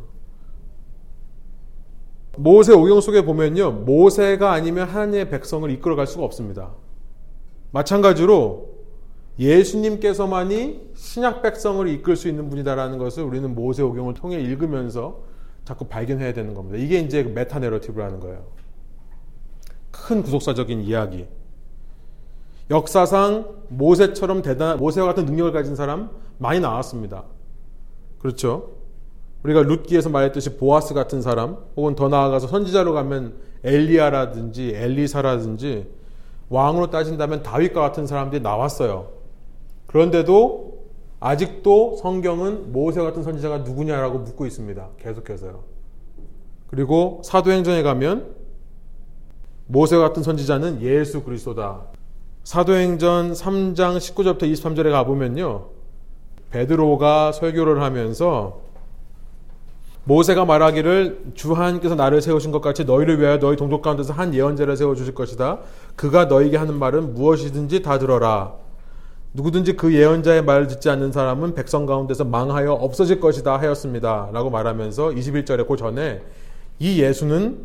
모세 오경 속에 보면요. 모세가 아니면 하나님의 백성을 이끌어갈 수가 없습니다. 마찬가지로 예수님께서만이 신약 백성을 이끌 수 있는 분이다라는 것을 우리는 모세 오경을 통해 읽으면서 자꾸 발견해야 되는 겁니다. 이게 이제 메타 내러티브라는 거예요. 큰 구속사적인 이야기. 역사상 모세처럼 대단 모세와 같은 능력을 가진 사람 많이 나왔습니다. 그렇죠? 우리가 룻기에서 말했듯이 보아스 같은 사람 혹은 더 나아가서 선지자로 가면 엘리야라든지 엘리사라든지 왕으로 따진다면 다윗과 같은 사람들이 나왔어요. 그런데도 아직도 성경은 모세 같은 선지자가 누구냐라고 묻고 있습니다. 계속해서요. 그리고 사도행전에 가면 모세 같은 선지자는 예수 그리스도다. 사도행전 3장 19절부터 23절에 가보면요. 베드로가 설교를 하면서 모세가 말하기를 주 하나님께서 나를 세우신 것 같이 너희를 위하여 너희 동족 가운데서 한 예언자를 세워 주실 것이다. 그가 너에게 하는 말은 무엇이든지 다 들어라. 누구든지 그 예언자의 말을 듣지 않는 사람은 백성 가운데서 망하여 없어질 것이다 하였습니다. 라고 말하면서 21절에 그 전에 이 예수는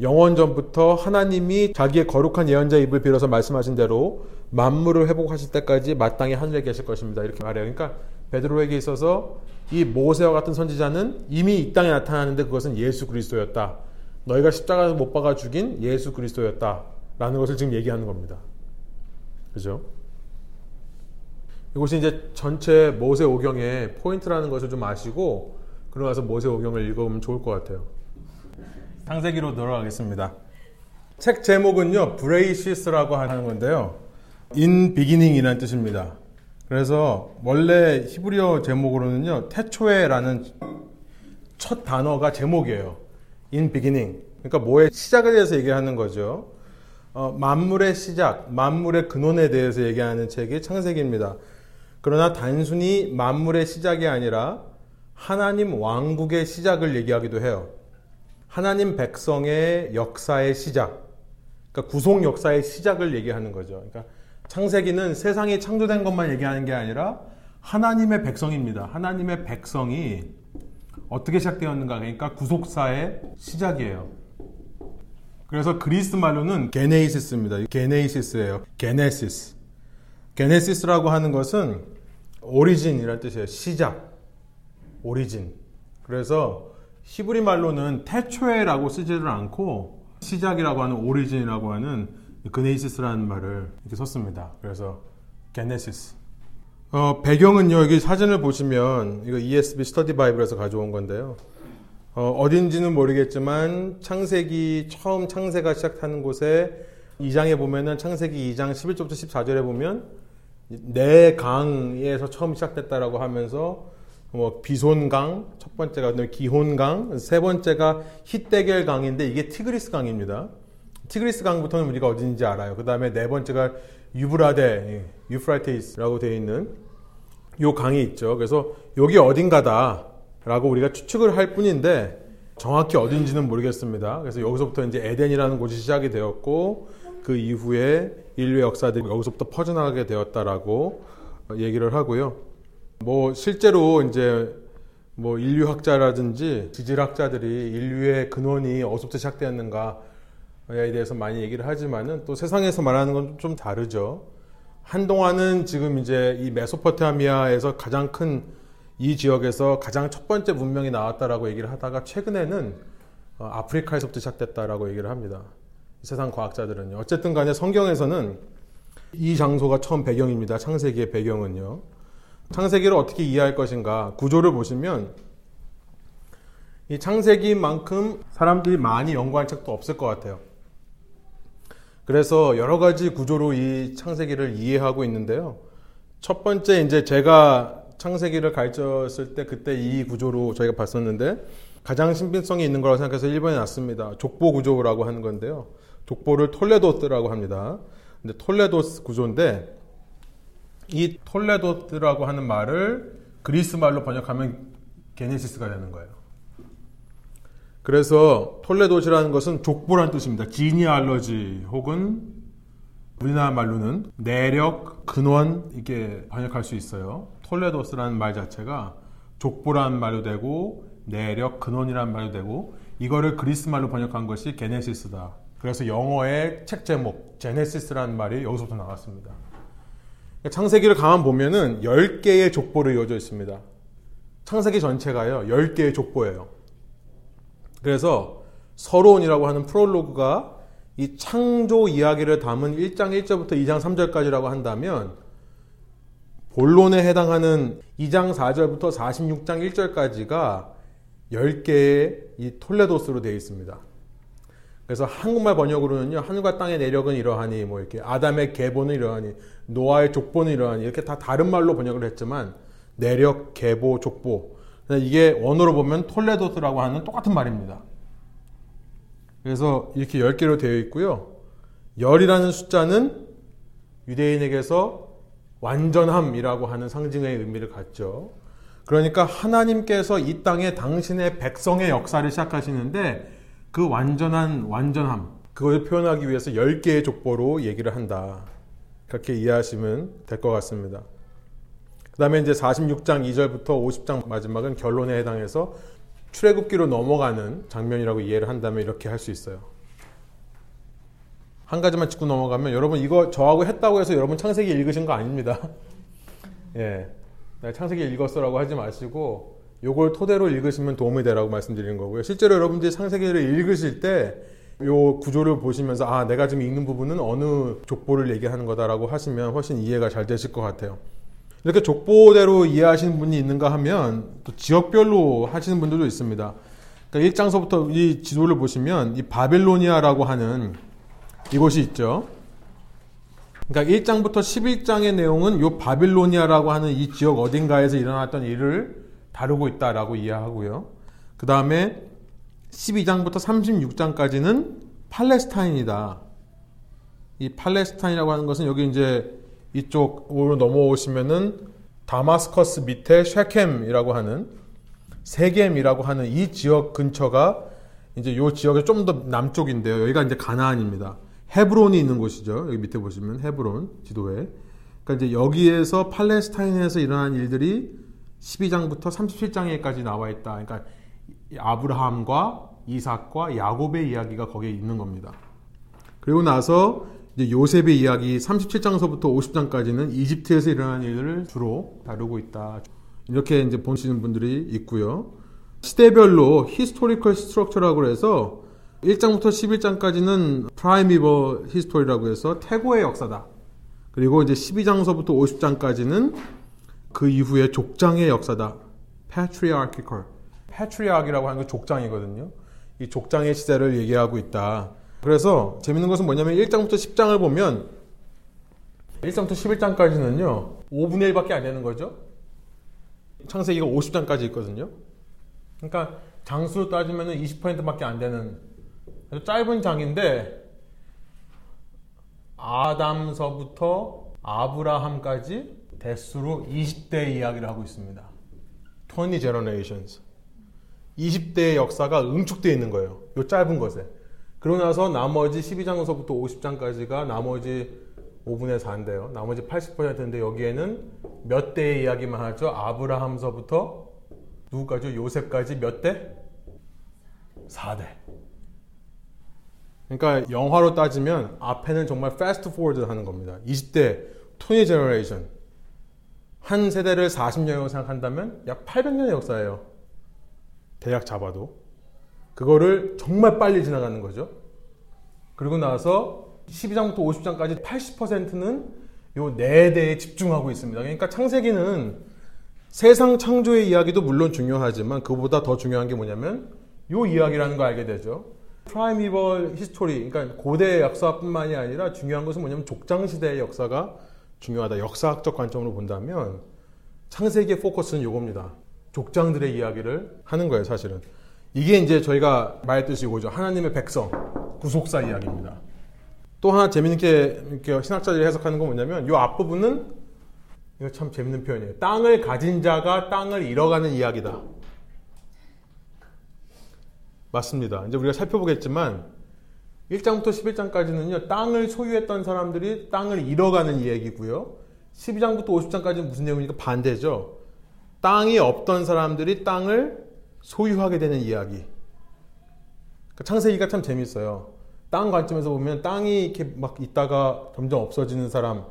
영원 전부터 하나님이 자기의 거룩한 예언자의 입을 빌어서 말씀하신 대로 만물을 회복하실 때까지 마땅히 하늘에 계실 것입니다. 이렇게 말해요. 그러니까 베드로에게 있어서 이 모세와 같은 선지자는 이미 이 땅에 나타나는데 그것은 예수 그리스도였다. 너희가 십자가에서 못 박아 죽인 예수 그리스도였다. 라는 것을 지금 얘기하는 겁니다. 그죠? 이것이 이제 전체 모세 오경의 포인트라는 것을 좀 아시고 그러고 나서 모세 오경을 읽어보면 좋을 것 같아요. 창세기로 들어가겠습니다. 책 제목은요, בראשית라고 하는 건데요. in beginning이라는 뜻입니다. 그래서 원래 히브리어 제목으로는요, 태초에라는 첫 단어가 제목이에요. in beginning. 그러니까 뭐의 시작에 대해서 얘기하는 거죠. 어, 만물의 시작, 만물의 근원에 대해서 얘기하는 책이 창세기입니다. 그러나 단순히 만물의 시작이 아니라 하나님 왕국의 시작을 얘기하기도 해요. 하나님 백성의 역사의 시작, 그러니까 구속 역사의 시작을 얘기하는 거죠. 그러니까 창세기는 세상이 창조된 것만 얘기하는 게 아니라 하나님의 백성입니다. 하나님의 백성이 어떻게 시작되었는가, 그러니까 구속사의 시작이에요. 그래서 그리스 말로는 게네이시스입니다. 게네이시스예요. 게네시스. 게네시스라고 하는 것은 오리진이라는 뜻이에요. 시작. 오리진. 그래서 히브리 말로는 태초에라고 쓰지를 않고 시작이라고 하는 오리진이라고 하는 그네이시스라는 말을 이렇게 썼습니다. 그래서 게네시스. 어, 배경은요. 여기 사진을 보시면 이거 ESB 스터디 바이블에서 가져온 건데요. 어, 딘지는 모르겠지만 창세기 처음 창세가 시작하는 곳에 2장에 보면은 창세기 2장 11절부터 14절에 보면 네 강에서 처음 시작됐다라고 하면서 뭐 비손강 첫 번째가 기혼강 세 번째가 히데겔 강인데 이게 티그리스 강입니다. 티그리스 강부터는 우리가 어딘지 알아요. 그 다음에 네 번째가 유브라데 유프라테이스라고 되어 있는 요 강이 있죠. 그래서 여기 어딘가다라고 우리가 추측을 할 뿐인데 정확히 어딘지는 모르겠습니다. 그래서 여기서부터 이제 에덴이라는 곳이 시작이 되었고 그 이후에 인류의 역사들이 여기서부터 퍼져나가게 되었다라고 얘기를 하고요. 뭐 실제로 이제 뭐 인류학자라든지 지질학자들이 인류의 근원이 어디서부터 시작되었는가 에 대해서 많이 얘기를 하지만은 또 세상에서 말하는 건 좀 다르죠. 한동안은 지금 이제 이 메소포타미아에서 가장 큰 이 지역에서 가장 첫 번째 문명이 나왔다라고 얘기를 하다가 최근에는 어, 아프리카에서부터 시작됐다라고 얘기를 합니다. 세상 과학자들은요. 어쨌든 간에 성경에서는 이 장소가 처음 배경입니다. 창세기의 배경은요. 창세기를 어떻게 이해할 것인가 구조를 보시면 이 창세기만큼 사람들이 많이 연구한 책도 없을 것 같아요. 그래서 여러 가지 구조로 이 창세기를 이해하고 있는데요. 첫 번째 이제 제가 창세기를 가르쳤을 때 그때 이 구조로 저희가 봤었는데 가장 신빙성이 있는 거라고 생각해서 1번에 놨습니다. 족보 구조라고 하는 건데요. 족보를 톨레도스라고 합니다. 근데 톨레도스 구조인데 이 톨레도스라고 하는 말을 그리스 말로 번역하면 게네시스가 되는 거예요. 그래서 톨레도시라는 것은 족보란 뜻입니다. 지니알러지 혹은 우리나라 말로는 내력, 근원 이게 번역할 수 있어요. 톨레도스라는 말 자체가 족보라는 말도 되고 내력, 근원이라는 말도 되고 이거를 그리스 말로 번역한 것이 게네시스다. 그래서 영어의 책 제목 제네시스라는 말이 여기서부터 나왔습니다. 창세기를 가만 보면은 10개의 족보로 이어져 있습니다. 창세기 전체가요. 10개의 족보예요. 그래서 서론이라고 하는 프롤로그가 이 창조 이야기를 담은 1장 1절부터 2장 3절까지라고 한다면 본론에 해당하는 2장 4절부터 46장 1절까지가 10개의 이 톨레도스로 되어 있습니다. 그래서 한국말 번역으로는요, 하늘과 땅의 내력은 이러하니, 뭐 이렇게 아담의 계보는 이러하니, 노아의 족보는 이러하니, 이렇게 다 다른 말로 번역을 했지만, 내력, 계보, 족보. 이게 원어로 보면 톨레도스라고 하는 똑같은 말입니다. 그래서 이렇게 10개로 되어 있고요. 열이라는 숫자는 유대인에게서 완전함이라고 하는 상징의 의미를 갖죠. 그러니까 하나님께서 이 땅에 당신의 백성의 역사를 시작하시는데 그 완전한 완전함, 그것을 표현하기 위해서 10개의 족보로 얘기를 한다. 그렇게 이해하시면 될 것 같습니다. 그 다음에 이제 46장 2절부터 50장 마지막은 결론에 해당해서 출애굽기로 넘어가는 장면이라고 이해를 한다면 이렇게 할 수 있어요. 한 가지만 짚고 넘어가면 여러분 이거 저하고 했다고 해서 여러분 창세기 읽으신 거 아닙니다. [LAUGHS] 예. 창세기 읽었어라고 하지 마시고 요걸 토대로 읽으시면 도움이 되라고 말씀드리는 거고요. 실제로 여러분들이 창세기를 읽으실 때 요 구조를 보시면서 아 내가 지금 읽는 부분은 어느 족보를 얘기하는 거다라고 하시면 훨씬 이해가 잘 되실 것 같아요. 이렇게 족보대로 이해하시는 분이 있는가 하면 또 지역별로 하시는 분들도 있습니다. 그러니까 1장서부터 이 지도를 보시면 이 바빌로니아라고 하는 이곳이 있죠. 그러니까 1장부터 11장의 내용은 이 바빌로니아라고 하는 이 지역 어딘가에서 일어났던 일을 다루고 있다라고 이해하고요. 그 다음에 12장부터 36장까지는 팔레스타인이다. 이 팔레스타인이라고 하는 것은 여기 이제 이쪽으로 넘어오시면은 다마스커스 밑에 쉐켐이라고 하는 세겜이라고 하는 이 지역 근처가 이제 요 지역의 좀 더 남쪽인데요. 여기가 이제 가나안입니다. 헤브론이 있는 곳이죠. 여기 밑에 보시면 헤브론 지도에. 그러니까 이제 여기에서 팔레스타인에서 일어난 일들이 12장부터 37장에까지 나와 있다. 그러니까 아브라함과 이삭과 야곱의 이야기가 거기에 있는 겁니다. 그리고 나서 이제 요셉의 이야기 37장서부터 50장까지는 이집트에서 일어난 일들을 주로 다루고 있다. 이렇게 이제 보시는 분들이 있고요. 시대별로 historical structure라고 해서 1장부터 11장까지는 primeval history라고 해서 태고의 역사다. 그리고 이제 12장서부터 50장까지는 그 이후에 족장의 역사다. patriarchal. patriarch이라고 하는 게 족장이거든요. 이 족장의 시대를 얘기하고 있다. 그래서 재밌는 것은 뭐냐면 1장부터 10장을 보면 1장부터 11장까지는요. 5분의 1밖에 안 되는 거죠. 창세기가 50장까지 있거든요. 그러니까 장수로 따지면 20%밖에 안 되는 짧은 장인데 아담서부터 아브라함까지 대수로 20대 이야기를 하고 있습니다. 20 generations. 20대의 역사가 응축되어 있는 거예요. 이 짧은 것에. 그러고 나서 나머지 12장서부터 50장까지가 나머지 5분의 4인데요. 나머지 80%인데 여기에는 몇 대의 이야기만 하죠. 아브라함서부터 누구까지? 요셉까지 몇 대? 4대. 그러니까 영화로 따지면 앞에는 정말 fast forward 하는 겁니다. 20대 20 generation. 한 세대를 40년이라고 생각한다면 약 800년의 역사예요. 대략 잡아도. 그거를 정말 빨리 지나가는 거죠. 그리고 나서 12장부터 50장까지 80%는 요 네 대에 집중하고 있습니다. 그러니까 창세기는 세상 창조의 이야기도 물론 중요하지만 그보다 더 중요한 게 뭐냐면 요 이야기라는 걸 알게 되죠. primeval history, 그러니까 고대 역사뿐만이 아니라 중요한 것은 뭐냐면 족장 시대의 역사가 중요하다. 역사학적 관점으로 본다면 창세기의 포커스는 요겁니다. 족장들의 이야기를 하는 거예요, 사실은. 이게 이제 저희가 말했듯이 이거죠. 하나님의 백성, 구속사 이야기입니다. 또 하나 재밌게 이렇게 신학자들이 해석하는 건 뭐냐면 이 앞부분은 이거 참 재밌는 표현이에요. 땅을 가진 자가 땅을 잃어가는 이야기다. 맞습니다. 이제 우리가 살펴보겠지만 1장부터 11장까지는요. 땅을 소유했던 사람들이 땅을 잃어가는 이야기고요. 12장부터 50장까지는 무슨 내용이니까 반대죠. 땅이 없던 사람들이 땅을 소유하게 되는 이야기. 그러니까 창세기가 참 재밌어요. 땅 관점에서 보면 땅이 이렇게 막 있다가 점점 없어지는 사람,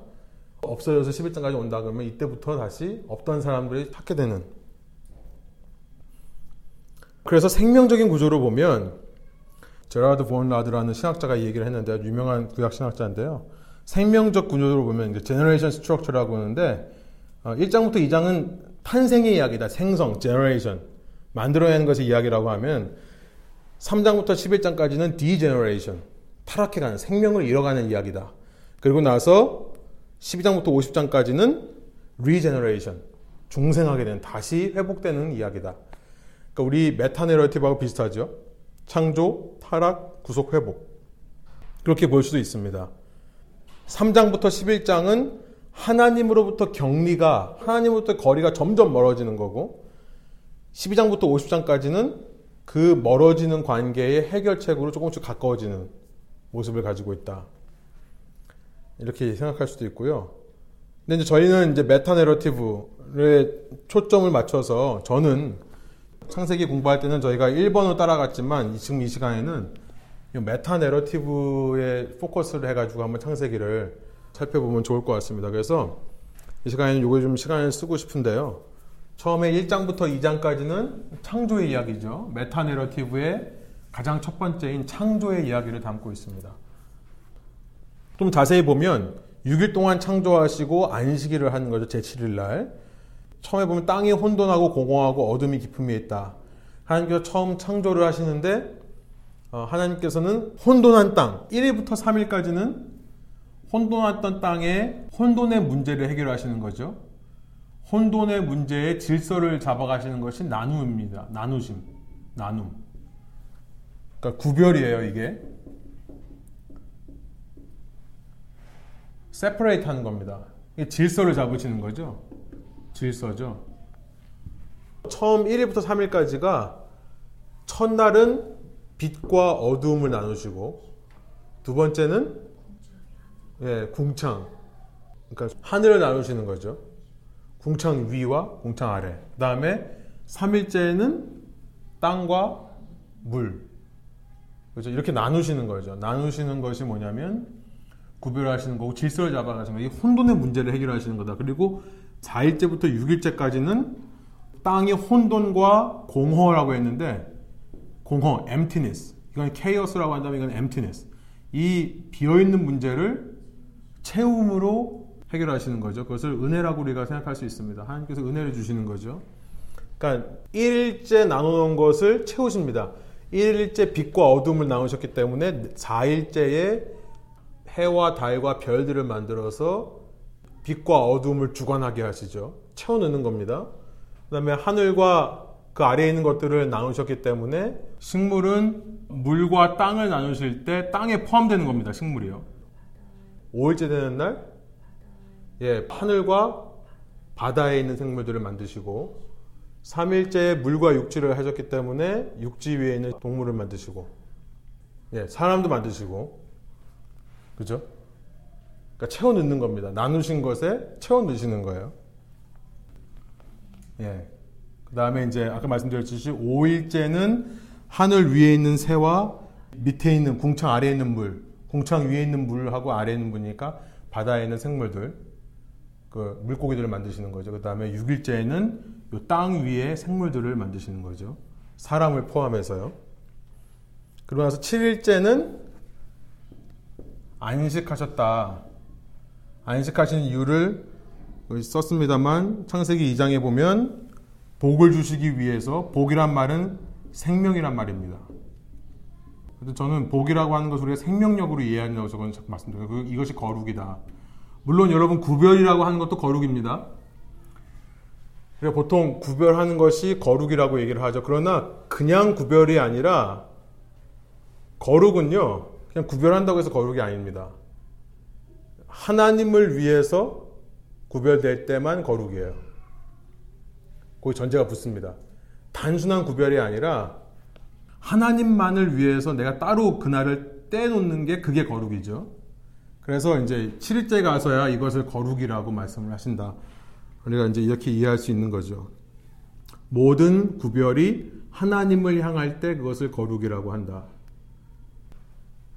없어져서 11장까지 온다 그러면 이때부터 다시 없던 사람들이 찾게 되는. 그래서 생명적인 구조를 보면 제라드 본 라드라는 신학자가 이 얘기를 했는데 유명한 구약 신학자인데요. 생명적 구조를 보면 이제 generation structure라고 하는데 1장부터 어, 2장은 탄생의 이야기다. 생성, generation. 만들어내는 것의 이야기라고 하면 3장부터 11장까지는 degeneration. 타락해가는 생명을 잃어가는 이야기다. 그리고 나서 12장부터 50장까지는 regeneration. 중생하게 되는 다시 회복되는 이야기다. 그러니까 우리 메타 내러티브하고 비슷하죠. 창조, 타락, 구속, 회복. 그렇게 볼 수도 있습니다. 3장부터 11장은 하나님으로부터 격리가, 하나님으로부터 거리가 점점 멀어지는 거고, 12장부터 50장까지는 그 멀어지는 관계의 해결책으로 조금씩 가까워지는 모습을 가지고 있다. 이렇게 생각할 수도 있고요. 근데 이제 저희는 이제 meta narrative에 초점을 맞춰서 저는 창세기 공부할 때는 저희가 1번으로 따라갔지만 지금 이 시간에는 meta narrative에 focus를 해가지고 한번 창세기를 살펴보면 좋을 것 같습니다. 그래서 이 시간에는 요거 좀 시간을 쓰고 싶은데요. 처음에 1장부터 2장까지는 창조의 이야기죠. meta narrative의 가장 첫 번째인 창조의 이야기를 담고 있습니다. 좀 자세히 보면 6일 동안 창조하시고 안식일을 하는 거죠. 제7일 날. 처음에 보면 땅이 혼돈하고 공허하고 어둠이 깊음이 있다. 하나님께서 처음 창조를 하시는데 어, 하나님께서는 혼돈한 땅 1일부터 3일까지는 혼돈했던 땅에 혼돈의 문제를 해결하시는 거죠. 혼돈의 문제의 질서를 잡아가시는 것이 나눔입니다. 나누심, 나눔. 그러니까 구별이에요, 이게. 세퍼레이트 하는 겁니다. 질서를 잡으시는 거죠. 질서죠. 처음 1일부터 3일까지가 첫날은 빛과 어두움을 나누시고 두 번째는 예, 궁창. 그러니까 하늘을 나누시는 거죠. 궁창 위와 궁창 아래. 그 다음에 3일째는 땅과 물. 그렇죠? 이렇게 나누시는 거죠. 나누시는 것이 뭐냐면 구별하시는 거고 질서를 잡아가시는 거고 이 혼돈의 문제를 해결하시는 거다. 그리고 4일째부터 6일째까지는 땅이 혼돈과 공허라고 했는데 공허, emptiness. 이건 chaos라고 한다면 이건 emptiness. 이 비어있는 문제를 채움으로 해결하시는 거죠. 그것을 은혜라고 우리가 생각할 수 있습니다. 하나님께서 은혜를 주시는 거죠. 그러니까 1일째 나누는 것을 채우십니다. 1일째 빛과 어둠을 나누셨기 때문에 4일째에 해와 달과 별들을 만들어서 빛과 어둠을 주관하게 하시죠. 채워넣는 겁니다. 그 다음에 하늘과 그 아래에 있는 것들을 나누셨기 때문에 식물은 물과 땅을 나누실 때 땅에 포함되는 겁니다. 식물이요. 5일째 되는 날, 예, 하늘과 바다에 있는 생물들을 만드시고, 3일째 물과 육지를 하셨기 때문에 육지 위에 있는 동물을 만드시고, 예, 사람도 만드시고, 그죠? 그러니까 채워 넣는 겁니다. 나누신 것에 채워 넣으시는 거예요. 예. 그 다음에 이제 아까 말씀드렸듯이 5일째는 하늘 위에 있는 새와 밑에 있는 궁창 아래에 있는 물, 궁창 위에 있는 물하고 아래에 있는 물이니까 바다에 있는 생물들, 그 물고기들을 만드시는 거죠. 그 다음에 6일째는 땅 위에 생물들을 만드시는 거죠. 사람을 포함해서요. 그러고 나서 7일째는 안식하셨다. 안식하신 이유를 썼습니다만 창세기 2장에 보면 복을 주시기 위해서 복이란 말은 생명이란 말입니다. 저는 복이라고 하는 것을 우리가 생명력으로 이해한다고 저건 말씀드려요. 그, 이것이 거룩이다. 물론 여러분 구별이라고 하는 것도 거룩입니다. 보통 구별하는 것이 거룩이라고 얘기를 하죠. 그러나 그냥 구별이 아니라 거룩은요. 그냥 구별한다고 해서 거룩이 아닙니다. 하나님을 위해서 구별될 때만 거룩이에요. 거기 전제가 붙습니다. 단순한 구별이 아니라 하나님만을 위해서 내가 따로 그날을 떼놓는 게 그게 거룩이죠. 그래서 이제 7일째 가서야 이것을 거룩이라고 말씀을 하신다. 우리가 이제 이렇게 이해할 수 있는 거죠. 모든 구별이 하나님을 향할 때 그것을 거룩이라고 한다.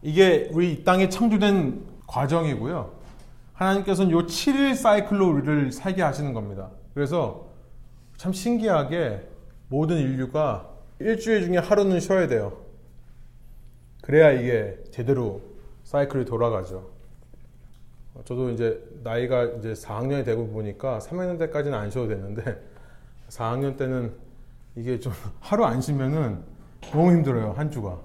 이게 우리 이 땅에 창조된 과정이고요. 하나님께서는 요 7일 사이클로 우리를 살게 하시는 겁니다. 그래서 참 신기하게 모든 인류가 일주일 중에 하루는 쉬어야 돼요. 그래야 이게 제대로 사이클이 돌아가죠. 저도 이제 나이가 이제 4학년이 되고 보니까 3학년 때까지는 안 쉬어도 되는데 4학년 [LAUGHS] 때는 이게 좀 [LAUGHS] 하루 안 쉬면은 너무 힘들어요 한 주가.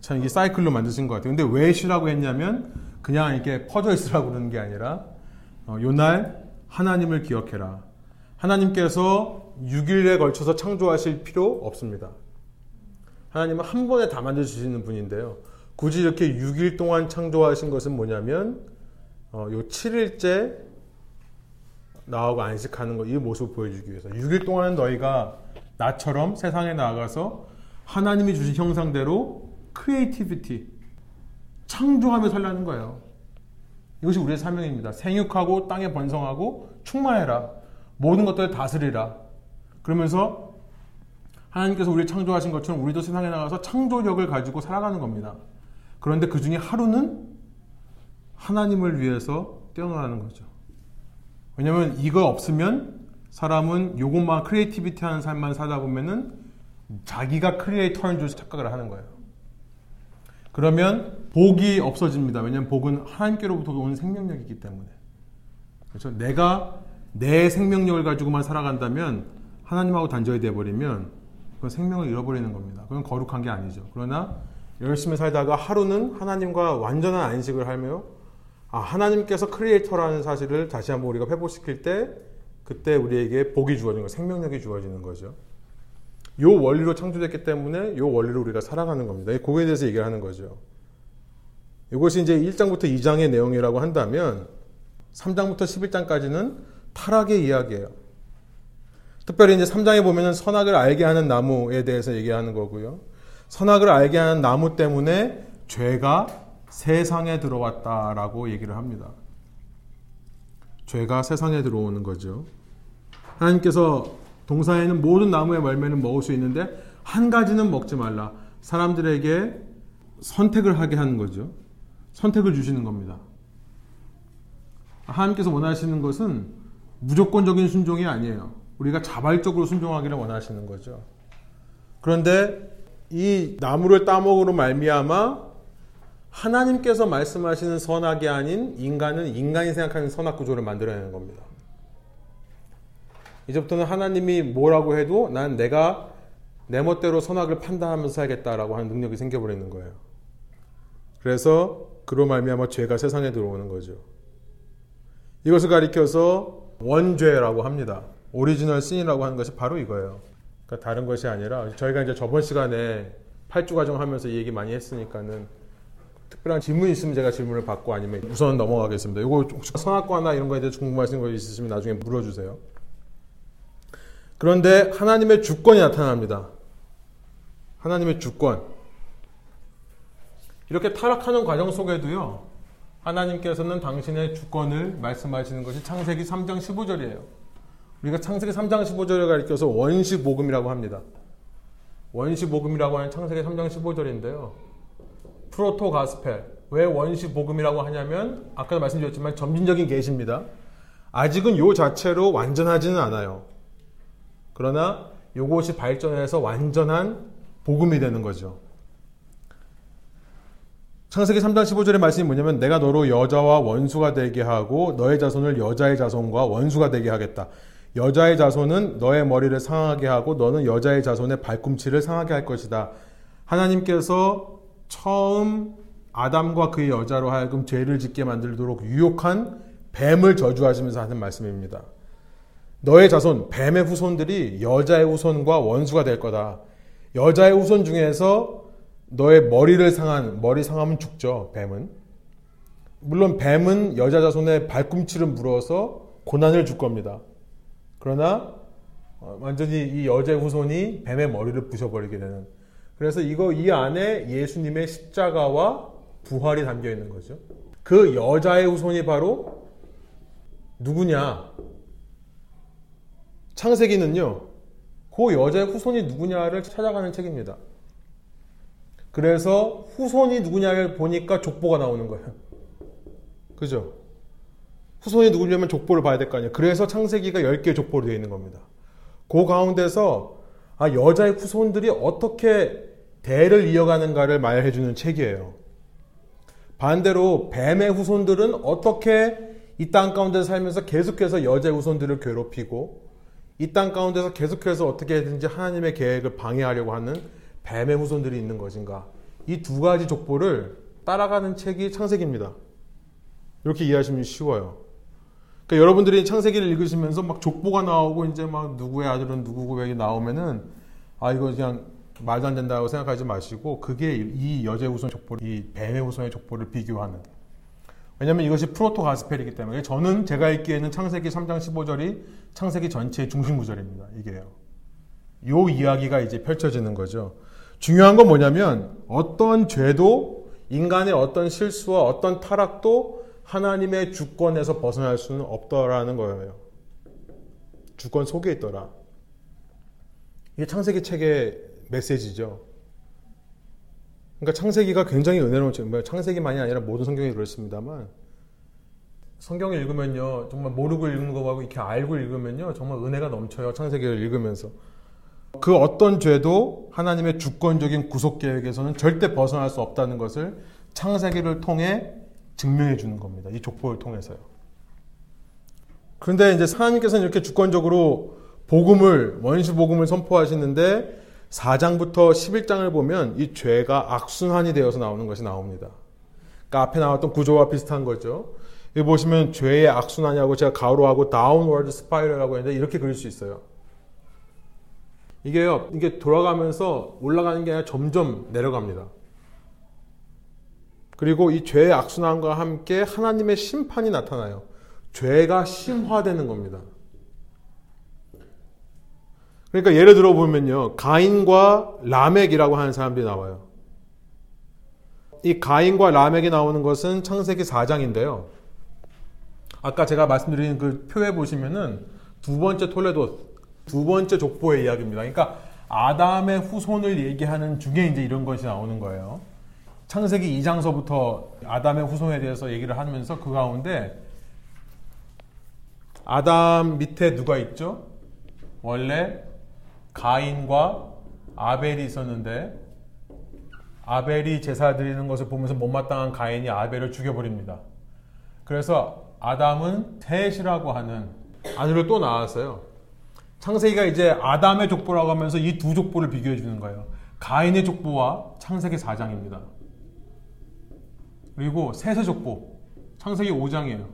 참 이게 사이클로 만드신 것 같아요. 근데 왜 쉬라고 했냐면 그냥 이렇게 퍼져 있으라고 그러는 게 아니라 어, 요날 하나님을 기억해라. 하나님께서 6일에 걸쳐서 창조하실 필요 없습니다. 하나님은 한 번에 다 만들어주시는 분인데요. 굳이 이렇게 6일 동안 창조하신 것은 뭐냐면 어, 요 7일째 나하고 안식하는 거, 이 모습을 보여주기 위해서. 6일 동안 너희가 나처럼 세상에 나가서 하나님이 주신 형상대로 creativity, 창조하며 살라는 거예요. 이것이 우리의 사명입니다. 생육하고 땅에 번성하고 충만해라. 모든 것들을 다스리라. 그러면서 하나님께서 우리를 창조하신 것처럼 우리도 세상에 나가서 창조력을 가지고 살아가는 겁니다. 그런데 그 중에 하루는 하나님을 위해서 떼어놓는 거죠. 왜냐하면 이거 없으면 사람은 요것만 creativity 하는 삶만 살다 보면은 자기가 creator인 줄 착각을 하는 거예요. 그러면 복이 없어집니다. 왜냐하면 복은 하나님께로부터 오는 생명력이기 때문에. 그렇죠? 내가 내 생명력을 가지고만 살아간다면 하나님하고 단절이 되어버리면 그건 생명을 잃어버리는 겁니다. 그건 거룩한 게 아니죠. 그러나 열심히 살다가 하루는 하나님과 완전한 안식을 하며 아, 하나님께서 creator라는 사실을 다시 한번 우리가 회복시킬 때 그때 우리에게 복이 주어지는 거, 생명력이 주어지는 거죠. 요 원리로 창조됐기 때문에 요 원리로 우리가 살아가는 겁니다. 그거에 대해서 얘기를 하는 거죠. 이것이 이제 1장부터 2장의 내용이라고 한다면 3장부터 11장까지는 타락의 이야기예요. 특별히 이제 3장에 보면은 선악을 알게 하는 나무에 대해서 얘기하는 거고요. 선악을 알게 하는 나무 때문에 죄가 세상에 들어왔다라고 얘기를 합니다. 죄가 세상에 들어오는 거죠. 하나님께서 동사에는 모든 나무의 열매는 먹을 수 있는데 한 가지는 먹지 말라. 사람들에게 선택을 하게 하는 거죠. 선택을 주시는 겁니다. 하나님께서 원하시는 것은 무조건적인 순종이 아니에요. 우리가 자발적으로 순종하기를 원하시는 거죠. 그런데 이 나무를 따먹으로 말미암아 하나님께서 말씀하시는 선악이 아닌 인간은 인간이 생각하는 선악 구조를 만들어내는 겁니다. 이제부터는 하나님이 뭐라고 해도 난 내가 내 멋대로 선악을 판단하면서 살겠다라고 하는 능력이 생겨버리는 거예요. 그래서 그로 말미암아 죄가 세상에 들어오는 거죠. 이것을 가리켜서 원죄라고 합니다. original sin이라고 하는 것이 바로 이거예요. 그러니까 다른 것이 아니라 저희가 이제 저번 시간에 8주 과정 하면서 얘기 많이 했으니까는 특별한 질문 있으면 제가 질문을 받고 아니면 우선 넘어가겠습니다. 이거 혹시 선악과나 이런 거에 대해서 궁금하신 거 있으시면 나중에 물어주세요. 그런데 하나님의 주권이 나타납니다. 하나님의 주권. 이렇게 타락하는 과정 속에도요, 하나님께서는 당신의 주권을 말씀하시는 것이 창세기 3장 15절이에요. 우리가 창세기 3장 15절을 가리켜서 원시 복음이라고 합니다. 원시 복음이라고 하는 창세기 3장 15절인데요. 프로토 가스펠. 왜 원시 복음이라고 하냐면 아까도 말씀드렸지만 점진적인 계시입니다. 아직은 요 자체로 완전하지는 않아요. 그러나 요것이 발전해서 완전한 복음이 되는 거죠. 창세기 3장 15절의 말씀이 뭐냐면 내가 너로 여자와 원수가 되게 하고 너의 자손을 여자의 자손과 원수가 되게 하겠다. 여자의 자손은 너의 머리를 상하게 하고 너는 여자의 자손의 발꿈치를 상하게 할 것이다. 하나님께서 처음 아담과 그의 여자로 하여금 죄를 짓게 만들도록 유혹한 뱀을 저주하시면서 하는 말씀입니다. 너의 자손, 뱀의 후손들이 여자의 후손과 원수가 될 거다. 여자의 후손 중에서 너의 머리를 상한, 머리 상하면 죽죠, 뱀은. 물론 뱀은 여자 자손의 발꿈치를 물어서 고난을 줄 겁니다. 그러나 어, 완전히 이 여자의 후손이 뱀의 머리를 부셔버리게 되는 그래서 이거 이 안에 예수님의 십자가와 부활이 담겨 있는 거죠. 그 여자의 후손이 바로 누구냐? 창세기는요, 그 여자의 후손이 누구냐를 찾아가는 책입니다. 그래서 후손이 누구냐를 보니까 족보가 나오는 거예요. 그죠? 후손이 누구냐면 족보를 봐야 될 거 아니에요. 그래서 창세기가 10개의 족보로 되어 있는 겁니다. 그 가운데서 아, 여자의 후손들이 어떻게 대를 이어가는가를 말해주는 책이에요. 반대로 뱀의 후손들은 어떻게 이 땅 가운데 살면서 계속해서 여자의 후손들을 괴롭히고 이 땅 가운데서 계속해서 어떻게든지 하나님의 계획을 방해하려고 하는 뱀의 후손들이 있는 것인가. 이 두 가지 족보를 따라가는 책이 창세기입니다. 이렇게 이해하시면 쉬워요. 그러니까 여러분들이 창세기를 읽으시면서 막 족보가 나오고 이제 막 누구의 아들은 누구고 여기 나오면은 아 이거 그냥 말도 안 된다고 생각하지 마시고 그게 이 여자의 후손 족보를 이 뱀의 후손의 족보를 비교하는 왜냐하면 이것이 프로토 가스펠이기 때문에 저는 제가 읽기에는 창세기 3장 15절이 창세기 전체의 중심 구절입니다. 이게요. 요 이야기가 이제 펼쳐지는 거죠. 중요한 건 뭐냐면 어떤 죄도 인간의 어떤 실수와 어떤 타락도 하나님의 주권에서 벗어날 수는 없더라는 거예요. 주권 속에 있더라. 이게 창세기 책의 메시지죠. 그러니까 창세기가 굉장히 은혜로운 책. 뭐 창세기만이 아니라 모든 성경이 그렇습니다만 성경을 읽으면요 정말 모르고 읽는 거하고 이렇게 알고 읽으면요 정말 은혜가 넘쳐요 창세기를 읽으면서 그 어떤 죄도 하나님의 주권적인 구속 계획에서는 절대 벗어날 수 없다는 것을 창세기를 통해 증명해 주는 겁니다. 이 족보를 통해서요. 그런데 이제 하나님께서는 이렇게 주권적으로 복음을 원시 복음을 선포하시는데 4장부터 11장을 보면 이 죄가 악순환이 되어서 나오는 것이 나옵니다. 그러니까 앞에 나왔던 구조와 비슷한 거죠. 여기 보시면 죄의 악순환이라고 제가 가로하고 downward spiral이라고 했는데 이렇게 그릴 수 있어요. 이게요, 이게 돌아가면서 올라가는 게 아니라 점점 내려갑니다. 그리고 이 죄의 악순환과 함께 하나님의 심판이 나타나요. 죄가 심화되는 겁니다. 그러니까 예를 들어 보면요. 가인과 라멕이라고 하는 사람들이 나와요. 이 가인과 라멕이 나오는 것은 창세기 4장인데요. 아까 제가 말씀드린 그 표에 보시면은 두 번째 톨레도 두 번째 족보의 이야기입니다. 그러니까 아담의 후손을 얘기하는 중에 이제 이런 것이 나오는 거예요. 창세기 2장서부터 아담의 후손에 대해서 얘기를 하면서 그 가운데 아담 밑에 누가 있죠? 원래 가인과 아벨이 있었는데 아벨이 제사 드리는 것을 보면서 못마땅한 가인이 아벨을 죽여버립니다. 그래서 아담은 셋이라고 하는 아들을 또 낳았어요. 창세기가 이제 아담의 족보라고 하면서 이 두 족보를 비교해 주는 거예요. 가인의 족보와 창세기 4장입니다. 그리고 셋의 족보, 창세기 5장이에요.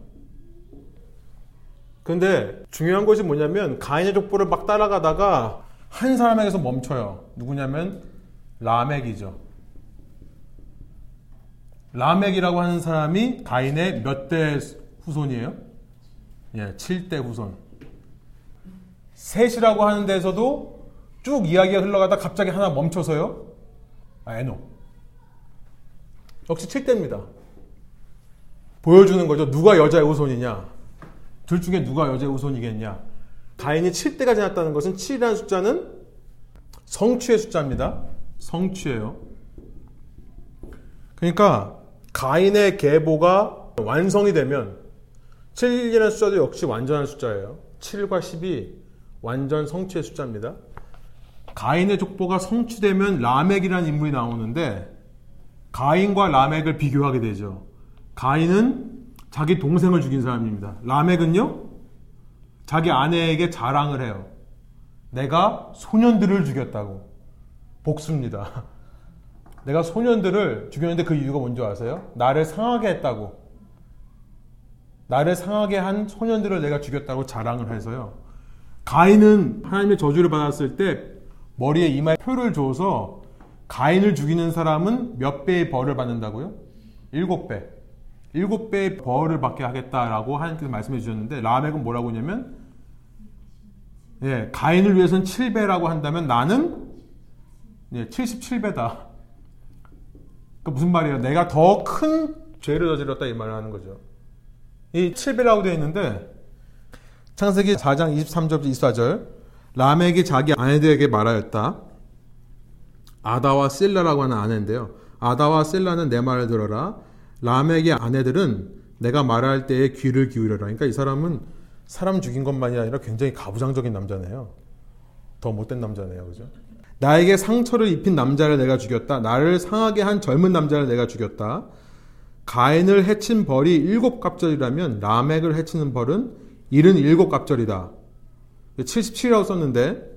근데 중요한 것이 뭐냐면 가인의 족보를 막 따라가다가 한 사람에게서 멈춰요. 누구냐면 라멕이죠. 라멕이라고 하는 사람이 가인의 몇 대 후손이에요? 예, 7대 후손. 셋이라고 하는 데서도 쭉 이야기가 흘러가다 갑자기 하나 멈춰서요. 아, 에노. 역시 7대입니다. 보여주는 거죠. 누가 여자의 후손이냐? 둘 중에 누가 여자의 후손이겠냐? 가인이 7대가 지났다는 것은 7이라는 숫자는 성취의 숫자입니다. 성취예요. 그러니까 가인의 계보가 완성이 되면 7이라는 숫자도 역시 완전한 숫자예요. 7과 10이 완전 성취의 숫자입니다. 가인의 족보가 성취되면 라멕이라는 인물이 나오는데 가인과 라멕을 비교하게 되죠. 가인은 자기 동생을 죽인 사람입니다. 라멕은요? 자기 아내에게 자랑을 해요. 내가 소년들을 죽였다고. 복수입니다. [LAUGHS] 내가 소년들을 죽였는데 그 이유가 뭔지 아세요? 나를 상하게 했다고. 나를 상하게 한 소년들을 내가 죽였다고 자랑을 해서요. 가인은 하나님의 저주를 받았을 때 머리에 이마에 표를 줘서 가인을 죽이는 사람은 몇 배의 벌을 받는다고요? 일곱 배. 일곱 배의 벌을 받게 하겠다라고 하나님께서 말씀해 주셨는데 라멕은 뭐라고 했냐면 예, 가인을 위해서는 7배라고 한다면 나는 예, 77배다. 그 무슨 말이에요? 내가 더 큰 죄를 저질렀다 이 말을 하는 거죠. 이 7배라고 되어 있는데 창세기 4장 23절 24절 라멕이 자기 아내들에게 말하였다. 아다와 실라라고 하는 아내인데요. 아다와 실라는 내 말을 들어라. 라멕의 아내들은 내가 말할 때에 귀를 기울여라. 그러니까 이 사람은 사람 죽인 것만이 아니라 굉장히 가부장적인 남자네요. 더 못된 남자네요. 그죠? 나에게 상처를 입힌 남자를 내가 죽였다. 나를 상하게 한 젊은 남자를 내가 죽였다. 가인을 해친 벌이 일곱 갑절이라면 라멕을 해치는 벌은 일은 일곱 갑절이다. 77이라고 썼는데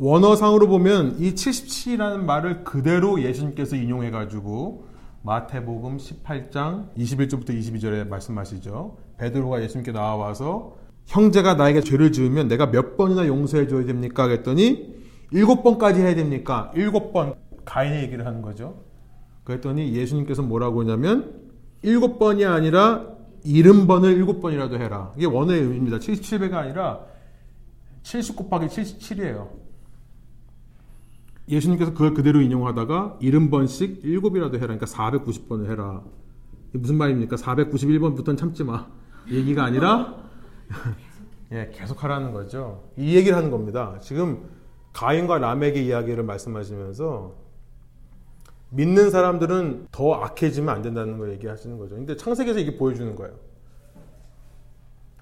원어상으로 보면 이 77이라는 말을 그대로 예수님께서 인용해가지고 마태복음 18장 21절부터 22절에 말씀하시죠. 베드로가 예수님께 나와서 형제가 나에게 죄를 지으면 내가 몇 번이나 용서해 줘야 됩니까? 그랬더니 일곱 번까지 해야 됩니까? 일곱 번 가인의 얘기를 하는 거죠. 그랬더니 예수님께서 뭐라고 하냐면 일곱 번이 아니라 일흔 번을 일곱 번이라도 해라. 이게 원어의 의미입니다. 77배가 아니라 70 곱하기 77이에요. 예수님께서 그걸 그대로 인용하다가 70번씩 7이라도 해라. 그러니까 490번을 해라. 무슨 말입니까? 491번부터는 참지 마. 얘기가 아니라 [LAUGHS] 예, 계속 하라는 거죠. 이 얘기를 하는 겁니다. 지금 가인과 라멕의 이야기를 말씀하시면서 믿는 사람들은 더 악해지면 안 된다는 걸 얘기하시는 거죠. 근데 창세기에서 이게 보여주는 거예요.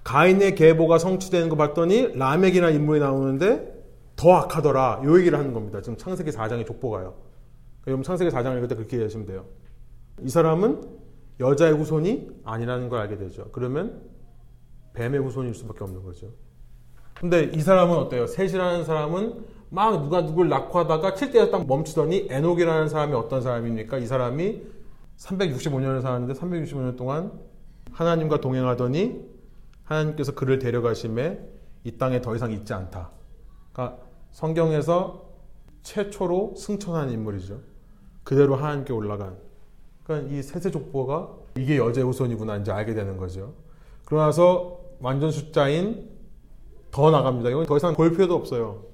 가인의 계보가 성취되는 거 봤더니 라멕이라는 인물이 나오는데 더 악하더라. 요 얘기를 하는 겁니다. 지금 창세기 4장의 족보가요. 여러분 창세기 4장을 읽을 때 그렇게 이해하시면 돼요. 이 사람은 여자의 후손이 아니라는 걸 알게 되죠. 그러면 뱀의 후손일 수밖에 없는 거죠. 근데 이 사람은 어때요? 셋이라는 사람은 막 누가 누굴 낳고하다가 7대에서 딱 멈추더니 에녹이라는 사람이 어떤 사람입니까? 이 사람이 365년을 살았는데 365년 동안 하나님과 동행하더니 하나님께서 그를 데려가심에 이 땅에 더 이상 있지 않다. 그러니까 성경에서 최초로 승천한 인물이죠. 그대로 하나님께 올라간. 그러니까 이 세세 족보가 이게 여제 후손이구나 이제 알게 되는 거죠. 그러나서 완전 숫자인 더 나갑니다. 이건 더 이상 볼 필요도 없어요.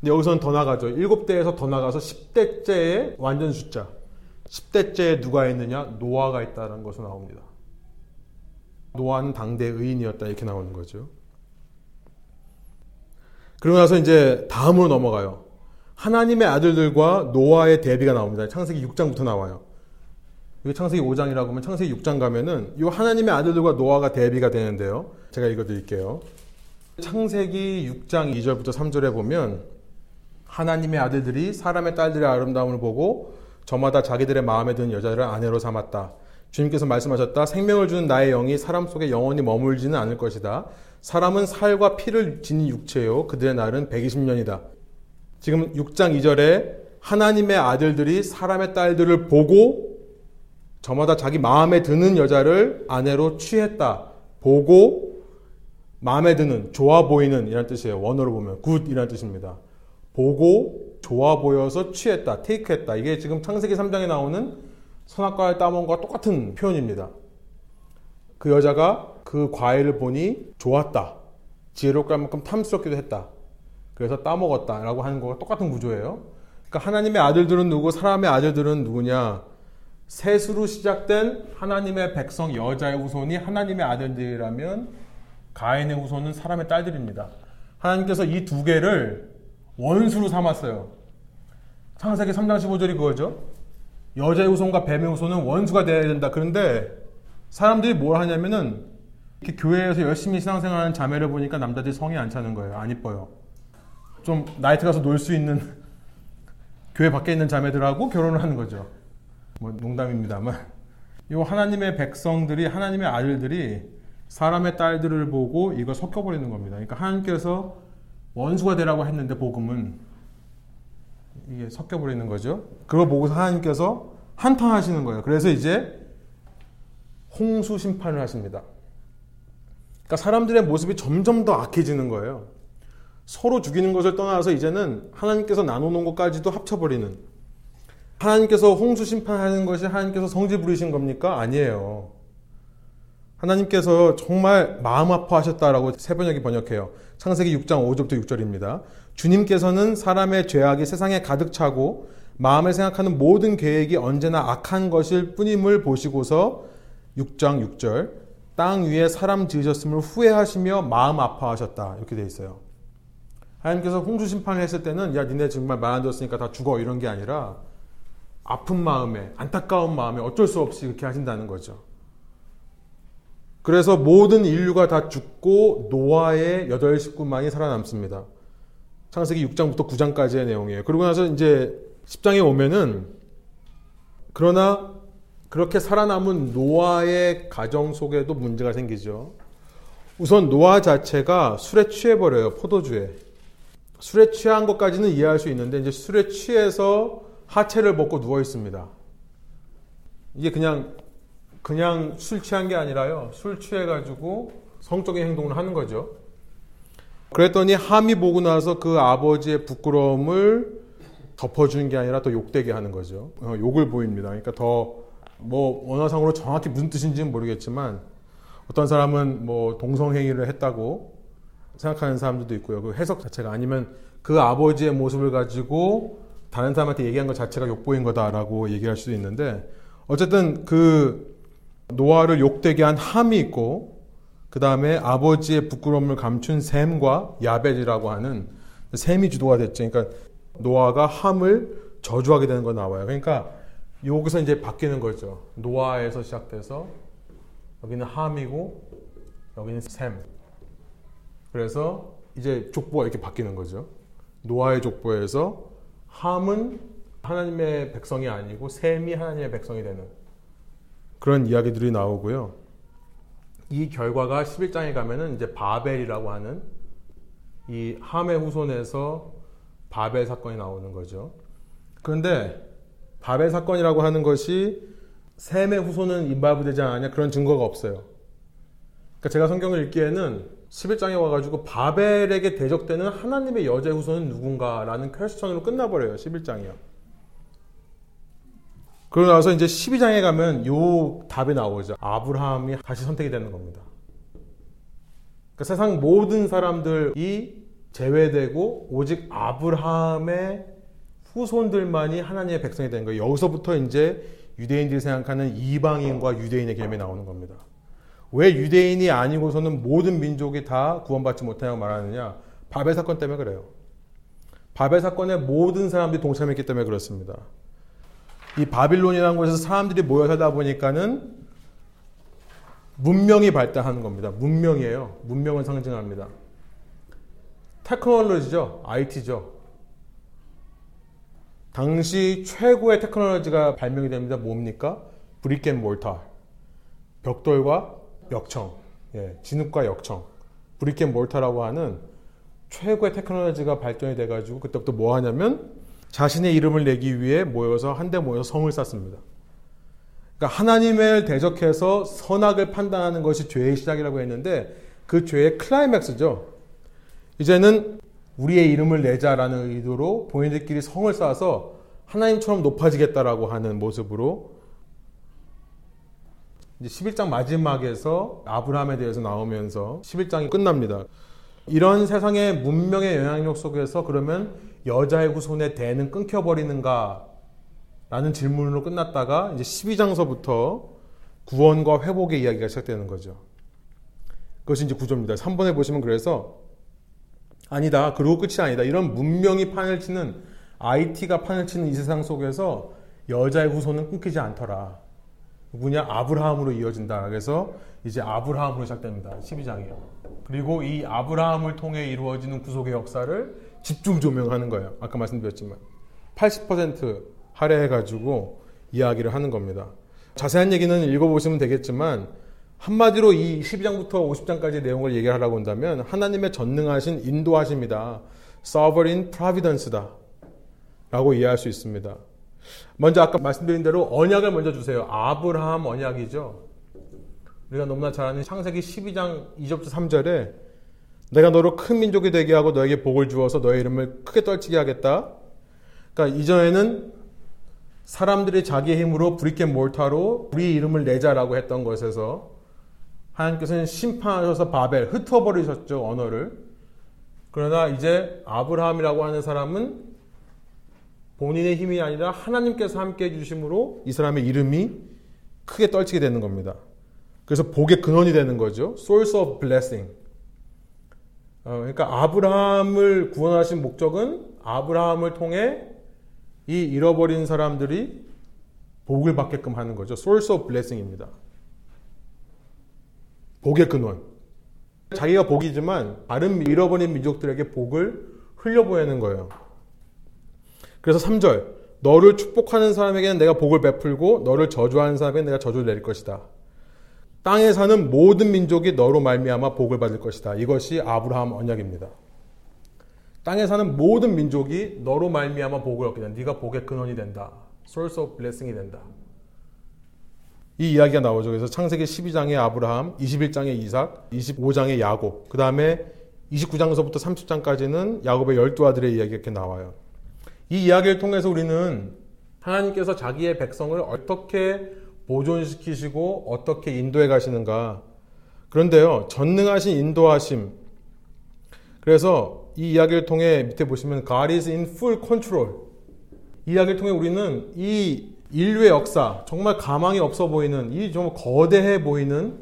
근데 여기서는 더 나가죠. 7대에서 더 나가서 10대째의 완전 숫자. 10대째에 누가 있느냐? 노아가 있다는 것으 나옵니다. 노아는 당대 의인이었다 이렇게 나오는 거죠. 그러고 나서 이제 다음으로 넘어가요. 하나님의 아들들과 노아의 대비가 나옵니다. 창세기 6장부터 나와요. 이게 창세기 5장이라고 하면 창세기 6장 가면은 이 하나님의 아들들과 노아가 대비가 되는데요. 제가 읽어 드릴게요. 창세기 6장 2절부터 3절에 보면 하나님의 아들들이 사람의 딸들의 아름다움을 보고 저마다 자기들의 마음에 드는 여자를 아내로 삼았다. 주님께서 말씀하셨다. 생명을 주는 나의 영이 사람 속에 영원히 머물지는 않을 것이다. 사람은 살과 피를 지닌 육체요. 그들의 날은 120년이다. 지금 6장 2절에 하나님의 아들들이 사람의 딸들을 보고 저마다 자기 마음에 드는 여자를 아내로 취했다. 보고 마음에 드는 좋아 보이는 이란 뜻이에요. 원어로 보면 good 이란 뜻입니다. 보고 좋아 보여서 취했다. take했다. 이게 지금 창세기 3장에 나오는 선악과를 따먹은 것과 똑같은 표현입니다. 그 여자가 그 과일을 보니 좋았다. 지혜롭게 만큼 탐스럽기도 했다. 그래서 따먹었다라고 하는 거가 똑같은 구조예요. 그러니까 하나님의 아들들은 누구, 사람의 아들들은 누구냐? 셋으로 시작된 하나님의 백성 여자의 후손이 하나님의 아들들이라면 가인의 후손은 사람의 딸들입니다. 하나님께서 이 두 개를 원수로 삼았어요. 창세기 3장 15절이 그거죠. 여자의 후손과 뱀의 후손은 원수가 되어야 된다. 그런데 사람들이 뭘 하냐면은 이렇게 교회에서 열심히 신앙생활하는 자매를 보니까 남자들이 성이 안 차는 거예요. 안 이뻐요. 좀 나이트 가서 놀 수 있는 [LAUGHS] 교회 밖에 있는 자매들하고 결혼을 하는 거죠. 뭐 농담입니다만. 이 하나님의 백성들이 하나님의 아들들이 사람의 딸들을 보고 이거 섞여버리는 겁니다. 그러니까 하나님께서 원수가 되라고 했는데 복음은 이게 섞여버리는 거죠. 그걸 보고서 하나님께서 한탄하시는 거예요. 그래서 이제 홍수 심판을 하십니다. 그러니까 사람들의 모습이 점점 더 악해지는 거예요. 서로 죽이는 것을 떠나서 이제는 하나님께서 나눠놓은 것까지도 합쳐버리는. 하나님께서 홍수 심판하는 것이 하나님께서 성질 부리신 겁니까? 아니에요. 하나님께서 정말 마음 아파하셨다라고 세번역이 번역해요. 창세기 6장 5절부터 6절입니다. 주님께서는 사람의 죄악이 세상에 가득 차고 마음에 생각하는 모든 계획이 언제나 악한 것일 뿐임을 보시고서 6장 6절 땅 위에 사람 지으셨음을 후회하시며 마음 아파하셨다. 이렇게 돼 있어요. 하나님께서 홍수 심판을 했을 때는 야 니네 정말 말 안 들었으니까 다 죽어 이런 게 아니라 아픈 마음에 안타까운 마음에 어쩔 수 없이 그렇게 하신다는 거죠. 그래서 모든 인류가 다 죽고 노아의 여덟 식구만이 살아남습니다. 창세기 6장부터 9장까지의 내용이에요. 그러고 나서 이제 10장에 오면은 그러나 그렇게 살아남은 노아의 가정 속에도 문제가 생기죠. 우선 노아 자체가 술에 취해버려요. 포도주에. 술에 취한 것까지는 이해할 수 있는데 이제 술에 취해서 하체를 벗고 누워 있습니다. 이게 그냥 그냥 술 취한 게 아니라요. 술 취해 가지고 성적인 행동을 하는 거죠. 그랬더니 함이 보고 나서 그 아버지의 부끄러움을 덮어주는 게 아니라 더 욕되게 하는 거죠. 어, 욕을 보입니다. 그러니까 더 뭐 언어상으로 정확히 무슨 뜻인지는 모르겠지만 어떤 사람은 뭐 동성행위를 했다고 생각하는 사람들도 있고요. 그 해석 자체가 아니면 그 아버지의 모습을 가지고 다른 사람한테 얘기한 것 자체가 욕보인 거다라고 얘기할 수도 있는데 어쨌든 그 노아를 욕되게 한 함이 있고 그 다음에 아버지의 부끄러움을 감춘 샘과 야벨이라고 하는 샘이 주도가 됐죠. 그러니까 노아가 함을 저주하게 되는 거 나와요. 그러니까 여기서 이제 바뀌는 거죠. 노아에서 시작돼서 여기는 함이고 여기는 샘. 그래서 이제 족보가 이렇게 바뀌는 거죠. 노아의 족보에서 함은 하나님의 백성이 아니고 셈이 하나님의 백성이 되는 그런 이야기들이 나오고요. 이 결과가 11장에 가면은 이제 바벨이라고 하는 이 함의 후손에서 바벨 사건이 나오는 거죠. 그런데 바벨 사건이라고 하는 것이 셈의 후손은 인바브되지 않았냐 그런 증거가 없어요. 그러니까 제가 성경을 읽기에는 11장에 와가지고 바벨에게 대적되는 하나님의 여자 후손은 누군가라는 퀘스천으로 끝나버려요. 11장이요. 그러고 나서 이제 12장에 가면 요 답이 나오죠. 아브라함이 다시 선택이 되는 겁니다. 그러니까 세상 모든 사람들이 제외되고 오직 아브라함의 후손들만이 하나님의 백성이 되는 거예요. 여기서부터 이제 유대인들이 생각하는 이방인과 유대인의 개념이 나오는 겁니다. 왜 유대인이 아니고서는 모든 민족이 다 구원받지 못하냐고 말하느냐? 바벨 사건 때문에 그래요. 바벨 사건에 모든 사람들이 동참했기 때문에 그렇습니다. 이 바빌론이라는 곳에서 사람들이 모여 살다 보니까는 문명이 발달하는 겁니다. 문명이에요. 문명을 상징합니다. 테크놀로지죠. IT죠. 당시 최고의 테크놀로지가 발명이 됩니다. 뭡니까? brick and mortar. 벽돌과 역청, 예, 진흙과 역청, brick and mortar라고 하는 최고의 테크놀로지가 발전이 돼가지고 그때부터 뭐 하냐면 자신의 이름을 내기 위해 모여서 한데 모여서 성을 쌓습니다. 그러니까 하나님을 대적해서 선악을 판단하는 것이 죄의 시작이라고 했는데 그 죄의 클라이맥스죠. 이제는 우리의 이름을 내자라는 의도로 본인들끼리 성을 쌓아서 하나님처럼 높아지겠다라고 하는 모습으로 이제 11장 마지막에서 아브라함에 대해서 나오면서 11장이 끝납니다. 이런 세상의 문명의 영향력 속에서 그러면 여자의 후손의 대는 끊겨버리는가? 라는 질문으로 끝났다가 이제 12장서부터 구원과 회복의 이야기가 시작되는 거죠. 그것이 이제 구조입니다. 3번에 보시면 그래서 아니다. 그리고 끝이 아니다. 이런 문명이 판을 치는 IT가 판을 치는 이 세상 속에서 여자의 후손은 끊기지 않더라. 누구냐? 아브라함으로 이어진다. 그래서 이제 아브라함으로 시작됩니다. 12장이요. 그리고 이 아브라함을 통해 이루어지는 구속의 역사를 집중 조명하는 거예요. 아까 말씀드렸지만 80% 할애해가지고 이야기를 하는 겁니다. 자세한 얘기는 읽어보시면 되겠지만 한마디로 이 12장부터 50장까지 내용을 얘기하라고 한다면 하나님의 전능하신 인도하심이다. sovereign providence다. 라고 이해할 수 있습니다. 먼저 아까 말씀드린 대로 언약을 먼저 주세요. 아브라함 언약이죠. 우리가 너무나 잘 아는 창세기 12장 2절부터 3절에 내가 너로 큰 민족이 되게 하고 너에게 복을 주어서 너의 이름을 크게 떨치게 하겠다. 그러니까 이전에는 사람들이 자기의 힘으로 브리켓 몰타로 우리 이름을 내자라고 했던 것에서 하나님께서는 심판하셔서 바벨 흩어버리셨죠 언어를. 그러나 이제 아브라함이라고 하는 사람은 본인의 힘이 아니라 하나님께서 함께 해주심으로 이 사람의 이름이 크게 떨치게 되는 겁니다. 그래서 복의 근원이 되는 거죠. Source of blessing. 어, 그러니까 아브라함을 구원하신 목적은 아브라함을 통해 이 잃어버린 사람들이 복을 받게끔 하는 거죠. Source of blessing입니다. 복의 근원. 자기가 복이지만 다른 잃어버린 민족들에게 복을 흘려보내는 거예요. 그래서 3절. 너를 축복하는 사람에게는 내가 복을 베풀고 너를 저주하는 사람에게는 내가 저주를 내릴 것이다. 땅에 사는 모든 민족이 너로 말미암아 복을 받을 것이다. 이것이 아브라함 언약입니다. 땅에 사는 모든 민족이 너로 말미암아 복을 얻게 된다. 네가 복의 근원이 된다. source of blessing이 된다. 이 이야기가 나오죠. 그래서 창세기 12장의 아브라함, 21장의 이삭, 25장의 야곱, 그 다음에 29장서부터 30장까지는 야곱의 열두 아들의 이야기가 이렇게 나와요. 이 이야기를 통해서 우리는 하나님께서 자기의 백성을 어떻게 보존시키시고 어떻게 인도해 가시는가. 그런데요, 전능하신 인도하심. 그래서 이 이야기를 통해 밑에 보시면 God is in full control. 이 이야기를 통해 우리는 이 인류의 역사, 정말 가망이 없어 보이는, 이 좀 거대해 보이는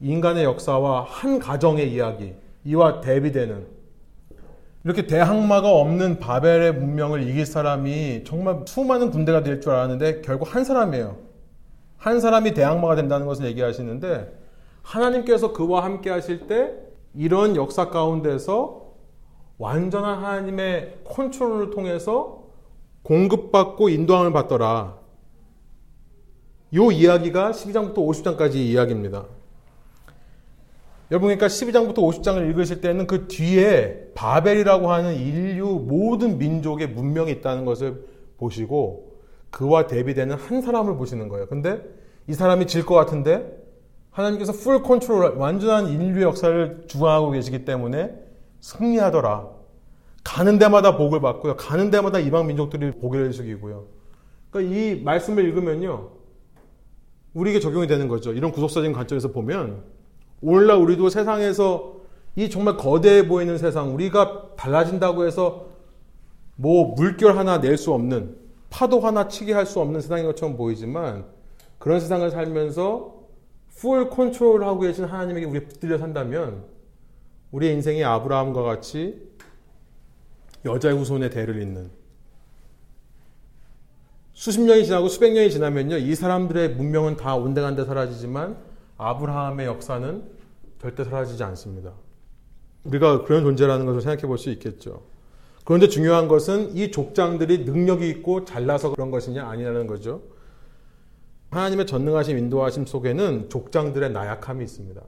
인간의 역사와 한 가정의 이야기, 이와 대비되는 이렇게 대항마가 없는 바벨의 문명을 이길 사람이 정말 수많은 군대가 될 줄 알았는데 결국 한 사람이에요. 한 사람이 대항마가 된다는 것을 얘기하시는데 하나님께서 그와 함께 하실 때 이런 역사 가운데서 완전한 하나님의 컨트롤을 통해서 공급받고 인도함을 받더라. 이 이야기가 12장부터 50장까지 이야기입니다. 여러분 그러니까 12장부터 50장을 읽으실 때는 그 뒤에 바벨이라고 하는 인류 모든 민족의 문명이 있다는 것을 보시고 그와 대비되는 한 사람을 보시는 거예요. 근데 이 사람이 질 것 같은데 하나님께서 full control 완전한 인류의 역사를 주관하고 계시기 때문에 승리하더라. 가는 데마다 복을 받고요. 가는 데마다 이방 민족들이 목을 숙이고요. 그러니까 이 말씀을 읽으면요. 우리에게 적용이 되는 거죠. 이런 구속사적인 관점에서 보면 오늘날 우리도 세상에서 이 정말 거대해 보이는 세상, 우리가 달라진다고 해서 뭐 물결 하나 낼 수 없는, 파도 하나 치게 할 수 없는 세상인 것처럼 보이지만 그런 세상을 살면서 full control 하고 계신 하나님에게 우리 붙들려 산다면 우리의 인생이 아브라함과 같이 여자의 후손의 대를 잇는 수십 년이 지나고 수백 년이 지나면요 이 사람들의 문명은 다 온데간데 사라지지만 아브라함의 역사는 절대 사라지지 않습니다. 우리가 그런 존재라는 것을 생각해 볼 수 있겠죠. 그런데 중요한 것은 이 족장들이 능력이 있고 잘나서 그런 것이냐 아니라는 거죠. 하나님의 전능하심, 인도하심 속에는 족장들의 나약함이 있습니다.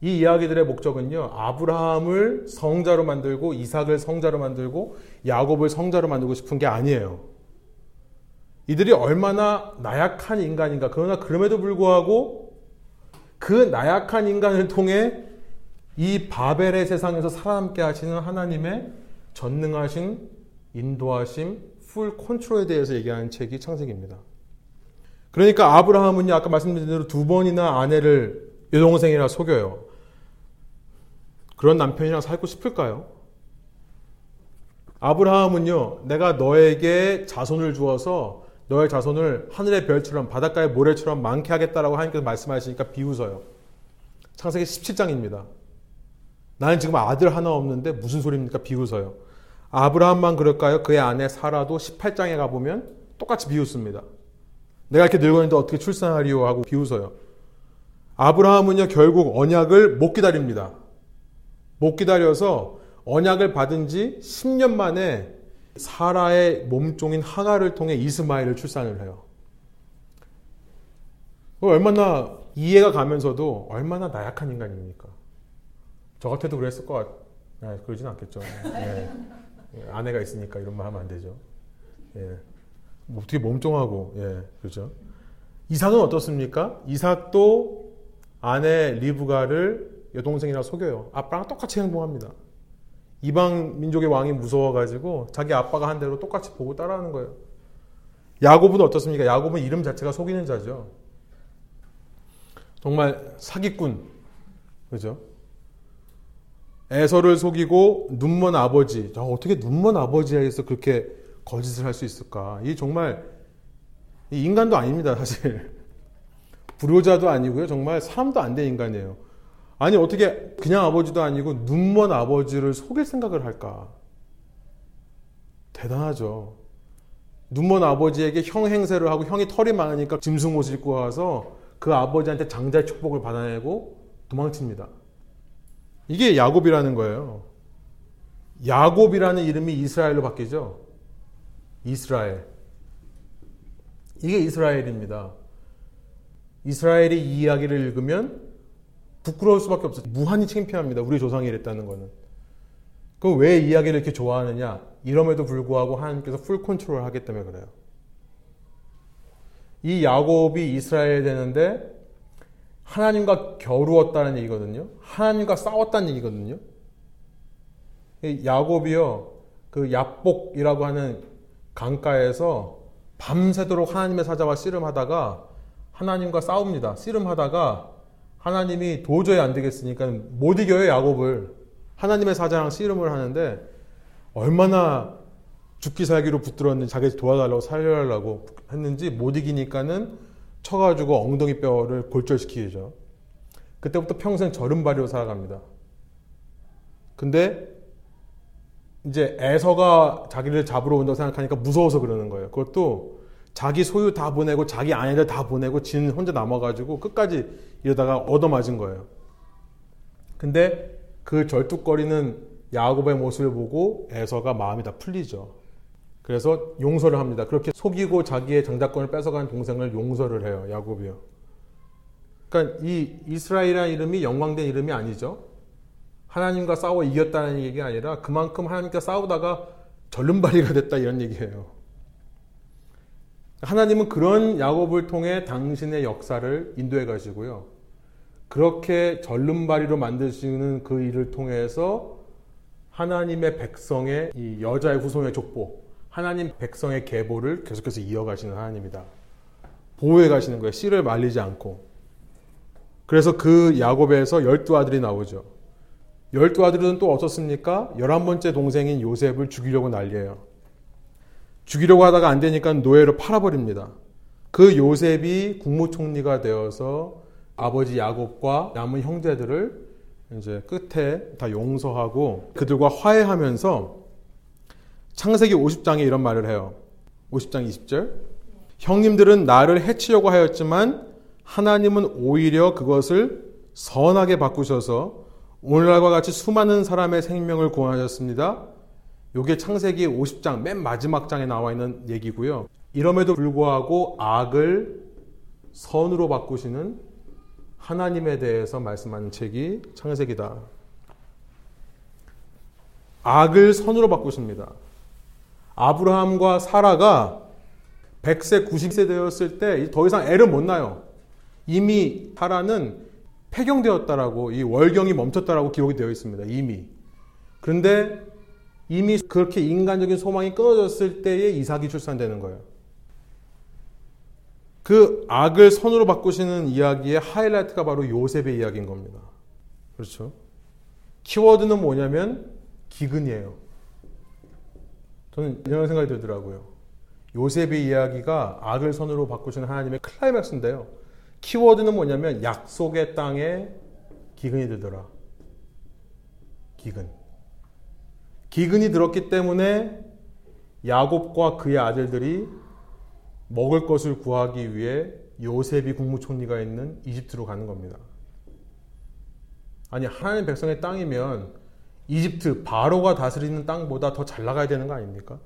이 이야기들의 목적은요, 아브라함을 성자로 만들고, 이삭을 성자로 만들고, 야곱을 성자로 만들고 싶은 게 아니에요. 이들이 얼마나 나약한 인간인가. 그러나 그럼에도 불구하고 그 나약한 인간을 통해 이 바벨의 세상에서 살아남게 하시는 하나님의 전능하신 인도하심, 풀 컨트롤에 대해서 얘기하는 책이 창세기입니다. 그러니까 아브라함은요, 아까 말씀드린 대로 두 번이나 아내를 여동생이라 속여요. 그런 남편이랑 살고 싶을까요? 아브라함은요, 내가 너에게 자손을 주어서 너의 자손을 하늘의 별처럼 바닷가의 모래처럼 많게 하겠다라고 하나님께서 말씀하시니까 비웃어요. 창세기 17장입니다. 나는 지금 아들 하나 없는데 무슨 소리입니까? 비웃어요. 아브라함만 그럴까요? 그의 아내 사라도 18장에 가보면 똑같이 비웃습니다. 내가 이렇게 늙었는데 어떻게 출산하리요? 하고 비웃어요. 아브라함은요, 결국 언약을 못 기다립니다. 못 기다려서 언약을 받은 지 10년 만에 사라의 몸종인 하가를 통해 이스마엘을 출산을 해요. 얼마나 이해가 가면서도 얼마나 나약한 인간입니까? 저 같아도 그랬을 것 같, 네, 그러진 않겠죠. 네. 예, 아내가 있으니까 이런 말 하면 안 되죠. 예. 뭐 어떻게 몸종하고, 예, 그렇죠. 이삭은 어떻습니까? 이삭도 아내 리브가를 여동생이라 속여요. 아빠랑 똑같이 행동합니다. 이방 민족의 왕이 무서워가지고 자기 아빠가 한 대로 똑같이 보고 따라하는 거예요. 야곱은 어떻습니까? 야곱은 이름 자체가 속이는 자죠. 정말 사기꾼. 그죠? 에서를 속이고 눈먼 아버지. 야, 어떻게 눈먼 아버지에서 그렇게 거짓을 할 수 있을까? 이 정말 인간도 아닙니다, 사실. [LAUGHS] 불효자도 아니고요. 정말 사람도 안 된 인간이에요. 아니 어떻게 그냥 아버지도 아니고 눈먼 아버지를 속일 생각을 할까? 대단하죠. 눈먼 아버지에게 형 행세를 하고 형이 털이 많으니까 짐승 옷을 입고 와서 그 아버지한테 장자의 축복을 받아내고 도망칩니다. 이게 야곱이라는 거예요. 야곱이라는 이름이 이스라엘로 바뀌죠. 이스라엘. 이게 이스라엘입니다. 이스라엘이 이 이야기를 읽으면 부끄러울 수밖에 없어요. 무한히 창피합니다. 우리 조상이 이랬다는 거는. 그럼 왜 이야기를 이렇게 좋아하느냐? 이럼에도 불구하고 하나님께서 full control 하기 때문에 그래요. 이 야곱이 이스라엘 되는데 하나님과 겨루었다는 얘기거든요. 하나님과 싸웠다는 얘기거든요. 야곱이요, 그 야복이라고 하는 강가에서 밤새도록 하나님의 사자와 씨름하다가 하나님과 싸웁니다. 씨름하다가 하나님이 도저히 안 되겠으니까 못 이겨요, 야곱을. 하나님의 사자랑 씨름을 하는데 얼마나 죽기 살기로 붙들었는지 자기 도와달라고 살려달라고 했는지 못 이기니까는 쳐가지고 엉덩이 뼈를 골절시키죠. 그때부터 평생 저른발이로 살아갑니다. 근데 이제 에서가 자기를 잡으러 온다고 생각하니까 무서워서 그러는 거예요. 그것도 자기 소유 다 보내고 자기 아내들 다 보내고 진 혼자 남아가지고 끝까지 이러다가 얻어맞은 거예요. 근데 그 절뚝거리는 야곱의 모습을 보고 에서가 마음이 다 풀리죠. 그래서 용서를 합니다. 그렇게 속이고 자기의 장자권을 뺏어간 동생을 용서를 해요. 야곱이요. 그러니까 이 이스라엘이라는 이름이 영광된 이름이 아니죠. 하나님과 싸워 이겼다는 얘기가 아니라 그만큼 하나님과 싸우다가 절름발이가 됐다 이런 얘기예요. 하나님은 그런 야곱을 통해 당신의 역사를 인도해 가시고요. 그렇게 절름발이로 만드시는 그 일을 통해서 하나님의 백성의 이 여자의 후손의 족보, 하나님 백성의 계보를 계속해서 이어가시는 하나님이다. 보호해 가시는 거예요. 씨를 말리지 않고. 그래서 그 야곱에서 열두 아들이 나오죠. 열두 아들은 또 어떻습니까? 열한 번째 동생인 요셉을 죽이려고 난리예요. 죽이려고 하다가 안 되니까 노예로 팔아버립니다. 그 요셉이 국무총리가 되어서 아버지 야곱과 남은 형제들을 이제 끝에 다 용서하고 그들과 화해하면서 창세기 50장에 이런 말을 해요. 50장 20절. 형님들은 나를 해치려고 하였지만 하나님은 오히려 그것을 선하게 바꾸셔서 오늘날과 같이 수많은 사람의 생명을 구원하셨습니다. 이게 창세기 50장 맨 마지막 장에 나와 있는 얘기고요. 이럼에도 불구하고 악을 선으로 바꾸시는 하나님에 대해서 말씀하는 책이 창세기다. 악을 선으로 바꾸십니다. 아브라함과 사라가 100세, 90세 되었을 때 더 이상 애를 못 낳아요. 이미 사라는 폐경되었다라고 이 월경이 멈췄다라고 기록이 되어 있습니다. 이미. 그런데 이미 그렇게 인간적인 소망이 끊어졌을 때에 이삭이 출산되는 거예요. 그 악을 선으로 바꾸시는 이야기의 하이라이트가 바로 요셉의 이야기인 겁니다. 그렇죠? 키워드는 뭐냐면 기근이에요. 저는 이런 생각이 들더라고요. 요셉의 이야기가 악을 선으로 바꾸시는 하나님의 클라이맥스인데요. 키워드는 뭐냐면 약속의 땅에 기근이 들더라. 기근. 기근이 들었기 때문에 야곱과 그의 아들들이 먹을 것을 구하기 위해 요셉이 국무총리가 있는 이집트로 가는 겁니다. 아니 하나님 백성의 땅이면 이집트 바로가 다스리는 땅보다 더 잘 나가야 되는 거 아닙니까?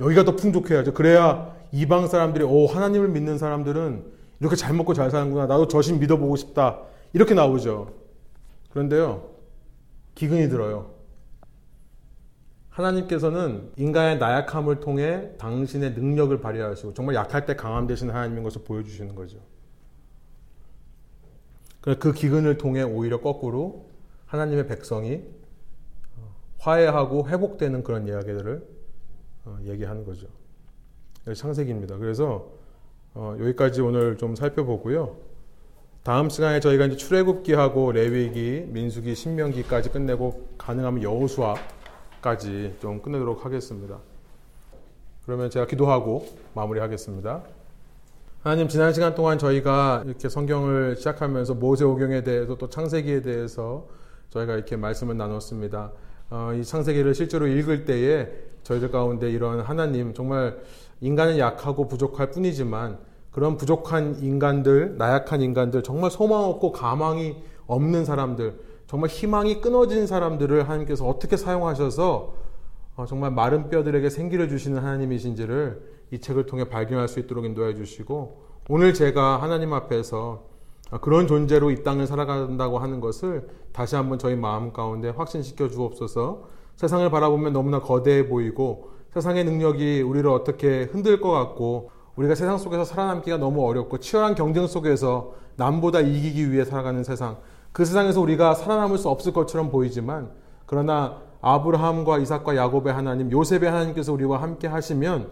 여기가 더 풍족해야죠. 그래야 이방 사람들이 오 하나님을 믿는 사람들은 이렇게 잘 먹고 잘 사는구나. 나도 저신 믿어보고 싶다. 이렇게 나오죠. 그런데요. 기근이 들어요. 하나님께서는 인간의 나약함을 통해 당신의 능력을 발휘하시고 정말 약할 때 강함 되신 하나님인 것을 보여주시는 거죠. 그 기근을 통해 오히려 거꾸로 하나님의 백성이 어, 화해하고 회복되는 그런 이야기들을 어, 얘기하는 거죠. 창세기입니다. 그래서 어, 여기까지 오늘 좀 살펴보고요. 다음 시간에 저희가 이제 출애굽기하고 레위기, 민수기, 신명기까지 끝내고 가능하면 여호수아 까지 좀 끝내도록 하겠습니다. 그러면 제가 기도하고 마무리하겠습니다. 하나님 지난 시간 동안 저희가 이렇게 성경을 시작하면서 모세오경에 대해서 또 창세기에 대해서 저희가 이렇게 말씀을 나눴습니다. 어, 이 창세기를 실제로 읽을 때에 저희들 가운데 이런 하나님 정말 인간은 약하고 부족할 뿐이지만 그런 부족한 인간들, 나약한 인간들, 정말 소망 없고 가망이 없는 사람들, 정말 희망이 끊어진 사람들을 하나님께서 어떻게 사용하셔서 어, 정말 마른 뼈들에게 생기를 주시는 하나님이신지를 이 책을 통해 발견할 수 있도록 인도해 주시고 오늘 제가 하나님 앞에서 그런 존재로 이 땅을 살아간다고 하는 것을 다시 한번 저희 마음 가운데 확신시켜 주옵소서. 세상을 바라보면 너무나 거대해 보이고 세상의 능력이 우리를 어떻게 흔들 것 같고 우리가 세상 속에서 살아남기가 너무 어렵고 치열한 경쟁 속에서 남보다 이기기 위해 살아가는 세상 그 세상에서 우리가 살아남을 수 없을 것처럼 보이지만 그러나 아브라함과 이삭과 야곱의 하나님 요셉의 하나님께서 우리와 함께 하시면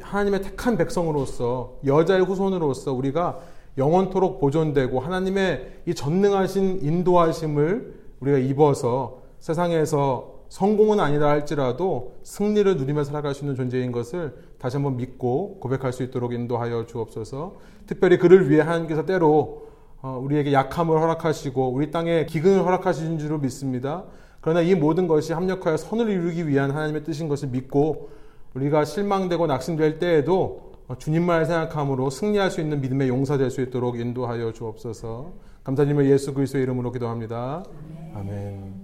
하나님의 택한 백성으로서 여자의 후손으로서 우리가 영원토록 보존되고 하나님의 이 전능하신 인도하심을 우리가 입어서 세상에서 성공은 아니다 할지라도 승리를 누리며 살아갈 수 있는 존재인 것을 다시 한번 믿고 고백할 수 있도록 인도하여 주옵소서. 특별히 그를 위해 하나님께서 때로 어, 우리에게 약함을 허락하시고 우리 땅에 기근을 허락하신 줄을 믿습니다. 그러나 이 모든 것이 합력하여 선을 이루기 위한 하나님의 뜻인 것을 믿고 우리가 실망되고 낙심될 때에도 주님만을 생각함으로 승리할 수 있는 믿음의 용사 될 수 있도록 인도하여 주옵소서. 감사님을 예수 그리스도의 이름으로 기도합니다. 아멘. 아멘.